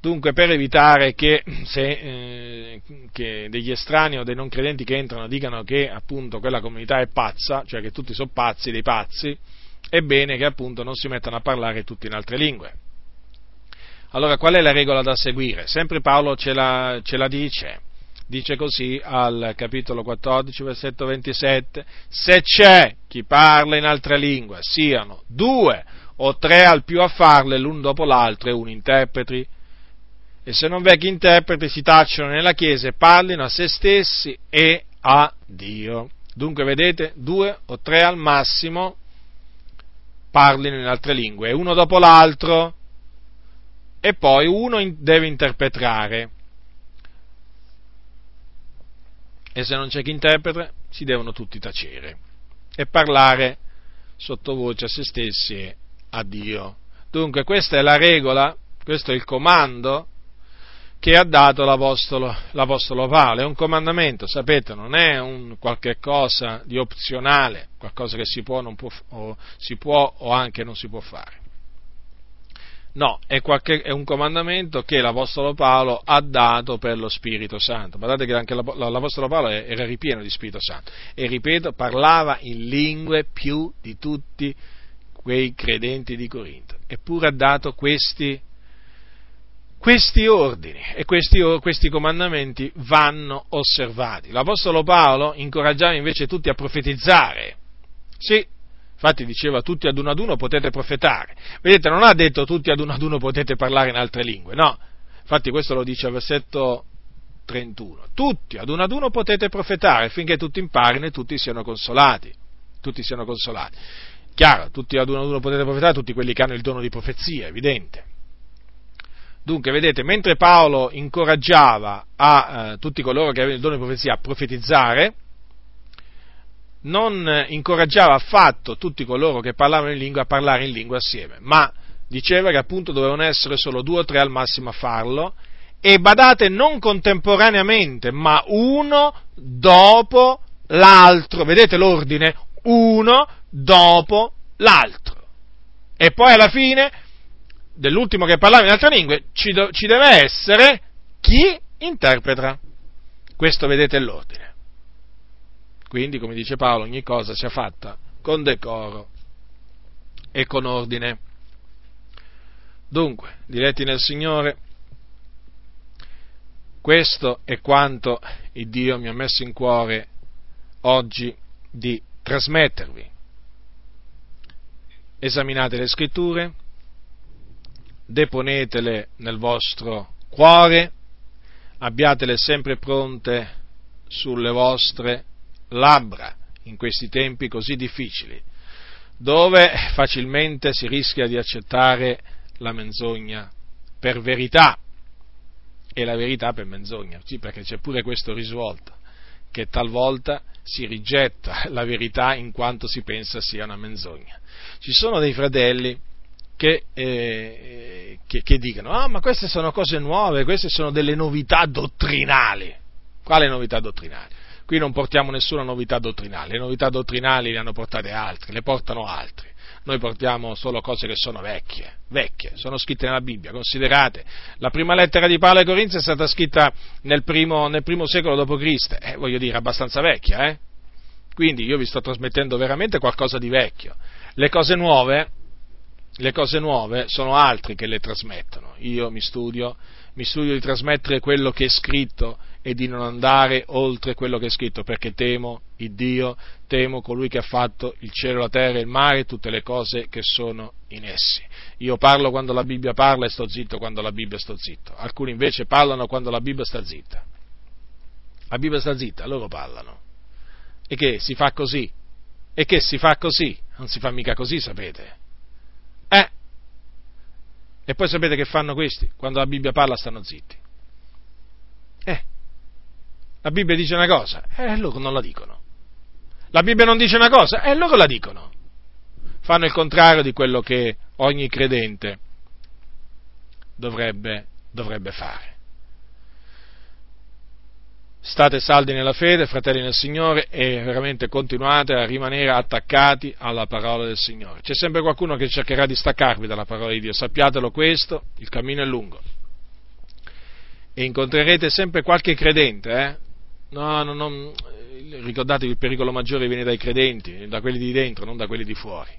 Dunque, per evitare che, se, eh, che, degli estranei o dei non credenti che entrano dicano che appunto quella comunità è pazza, cioè che tutti sono pazzi, dei pazzi, è bene che appunto non si mettano a parlare tutti in altre lingue allora qual è la regola da seguire? Sempre Paolo ce la, ce la dice, dice così al capitolo 14, versetto 27, se c'è chi parla in altre lingue, siano due o tre al più a farle l'un dopo l'altro e un interpreti, e se non v'è chi interpreti si tacciano nella chiesa e parlino a se stessi e a Dio. Dunque vedete, due o tre al massimo parlino in altre lingue, e uno dopo l'altro e poi uno deve interpretare. E se non c'è chi interpreta, si devono tutti tacere e parlare sottovoce a se stessi e a Dio. Dunque questa è la regola, questo è il comando che ha dato l'Apostolo, l'Apostolo Paolo. È un comandamento, sapete, non è un qualche cosa di opzionale, qualcosa che si può, può, o, si può o anche non si può fare. No, è, qualche, è, un comandamento che l'Apostolo Paolo ha dato per lo Spirito Santo. Guardate che anche l'Apostolo Paolo era ripieno di Spirito Santo e, ripeto, parlava in lingue più di tutti quei credenti di Corinto. Eppure ha dato questi, questi ordini e questi, questi comandamenti vanno osservati. L'Apostolo Paolo incoraggiava invece tutti a profetizzare. Sì, Infatti diceva tutti ad uno ad uno potete profetare. Vedete, non ha detto tutti ad uno ad uno potete parlare in altre lingue, no. Infatti questo lo dice al versetto 31. Tutti ad uno ad uno potete profetare finché tutti imparino e tutti siano consolati. Tutti siano consolati. Chiaro, tutti ad uno ad uno potete profetare, tutti quelli che hanno il dono di profezia, evidente. Dunque, vedete, mentre Paolo incoraggiava a eh, tutti coloro che avevano il dono di profezia a profetizzare, non incoraggiava affatto tutti coloro che parlavano in lingua a parlare in lingua assieme, ma diceva che appunto dovevano essere solo due o tre al massimo a farlo, e badate non contemporaneamente, ma uno dopo l'altro, vedete l'ordine? Uno dopo l'altro. E poi alla fine dell'ultimo che parlava in altre lingue ci, do, ci deve essere chi interpreta. Questo vedete l'ordine. Quindi, come dice Paolo, ogni cosa sia fatta con decoro e con ordine. Dunque, diretti nel Signore, questo è quanto il Dio mi ha messo in cuore oggi di trasmettervi. Esaminate le scritture, deponetele nel vostro cuore, abbiatele sempre pronte sulle vostre labbra in questi tempi così difficili, dove facilmente si rischia di accettare la menzogna per verità e la verità per menzogna, sì, perché c'è pure questo risvolto, che talvolta si rigetta *laughs* la verità in quanto si pensa sia una menzogna. Ci sono dei fratelli che, eh, che, che dicono, ah ma queste sono cose nuove, queste sono delle novità dottrinali. Quale novità dottrinali? Qui non portiamo nessuna novità dottrinale, le novità dottrinali le hanno portate altri, le portano altri. Noi portiamo solo cose che sono vecchie, vecchie, sono scritte nella Bibbia. Considerate, la prima lettera di Paolo ai Corinzi è stata scritta nel primo, nel primo secolo d.C., eh, voglio dire, abbastanza vecchia, eh? Quindi io vi sto trasmettendo veramente qualcosa di vecchio. Le cose nuove, le cose nuove sono altri che le trasmettono. Io mi studio, mi studio di trasmettere quello che è scritto e di non andare oltre quello che è scritto, perché temo il Dio, temo colui che ha fatto il cielo, la terra, il mare e tutte le cose che sono in essi. Io parlo quando la Bibbia parla e sto zitto quando la Bibbia sto zitto. Alcuni invece parlano quando la Bibbia sta zitta. La Bibbia sta zitta, loro parlano. E che si fa così? E che si fa così? Non si fa mica così, sapete? Eh? E poi sapete che fanno questi? Quando la Bibbia parla stanno zitti. La Bibbia dice una cosa, e loro non la dicono. La Bibbia non dice una cosa, e loro la dicono. Fanno il contrario di quello che ogni credente dovrebbe, dovrebbe fare. State saldi nella fede, fratelli nel Signore, e veramente continuate a rimanere attaccati alla parola del Signore. C'è sempre qualcuno che cercherà di staccarvi dalla parola di Dio, sappiatelo questo, il cammino è lungo. E incontrerete sempre qualche credente, eh? No, no, no, ricordatevi il pericolo maggiore viene dai credenti, da quelli di dentro, non da quelli di fuori.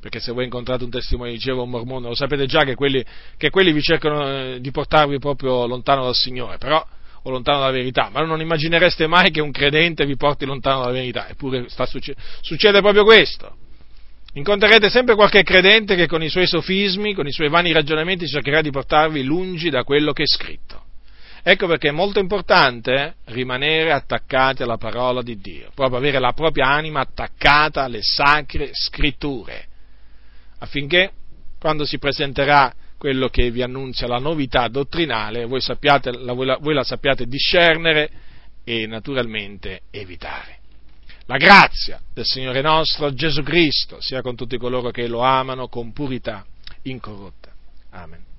Perché se voi incontrate un testimone di Geova o un mormone, lo sapete già che quelli, che quelli vi cercano eh, di portarvi proprio lontano dal Signore, però, o lontano dalla verità, ma non immaginereste mai che un credente vi porti lontano dalla verità, eppure sta, succede proprio questo. Incontrerete sempre qualche credente che con i suoi sofismi, con i suoi vani ragionamenti cercherà di portarvi lungi da quello che è scritto. Ecco perché è molto importante rimanere attaccati alla parola di Dio, proprio avere la propria anima attaccata alle sacre scritture, affinché quando si presenterà quello che vi annunzia la novità dottrinale, voi, sappiate, la, voi, la, voi la sappiate discernere e naturalmente evitare. La grazia del Signore nostro Gesù Cristo sia con tutti coloro che lo amano con purità incorrotta. Amen.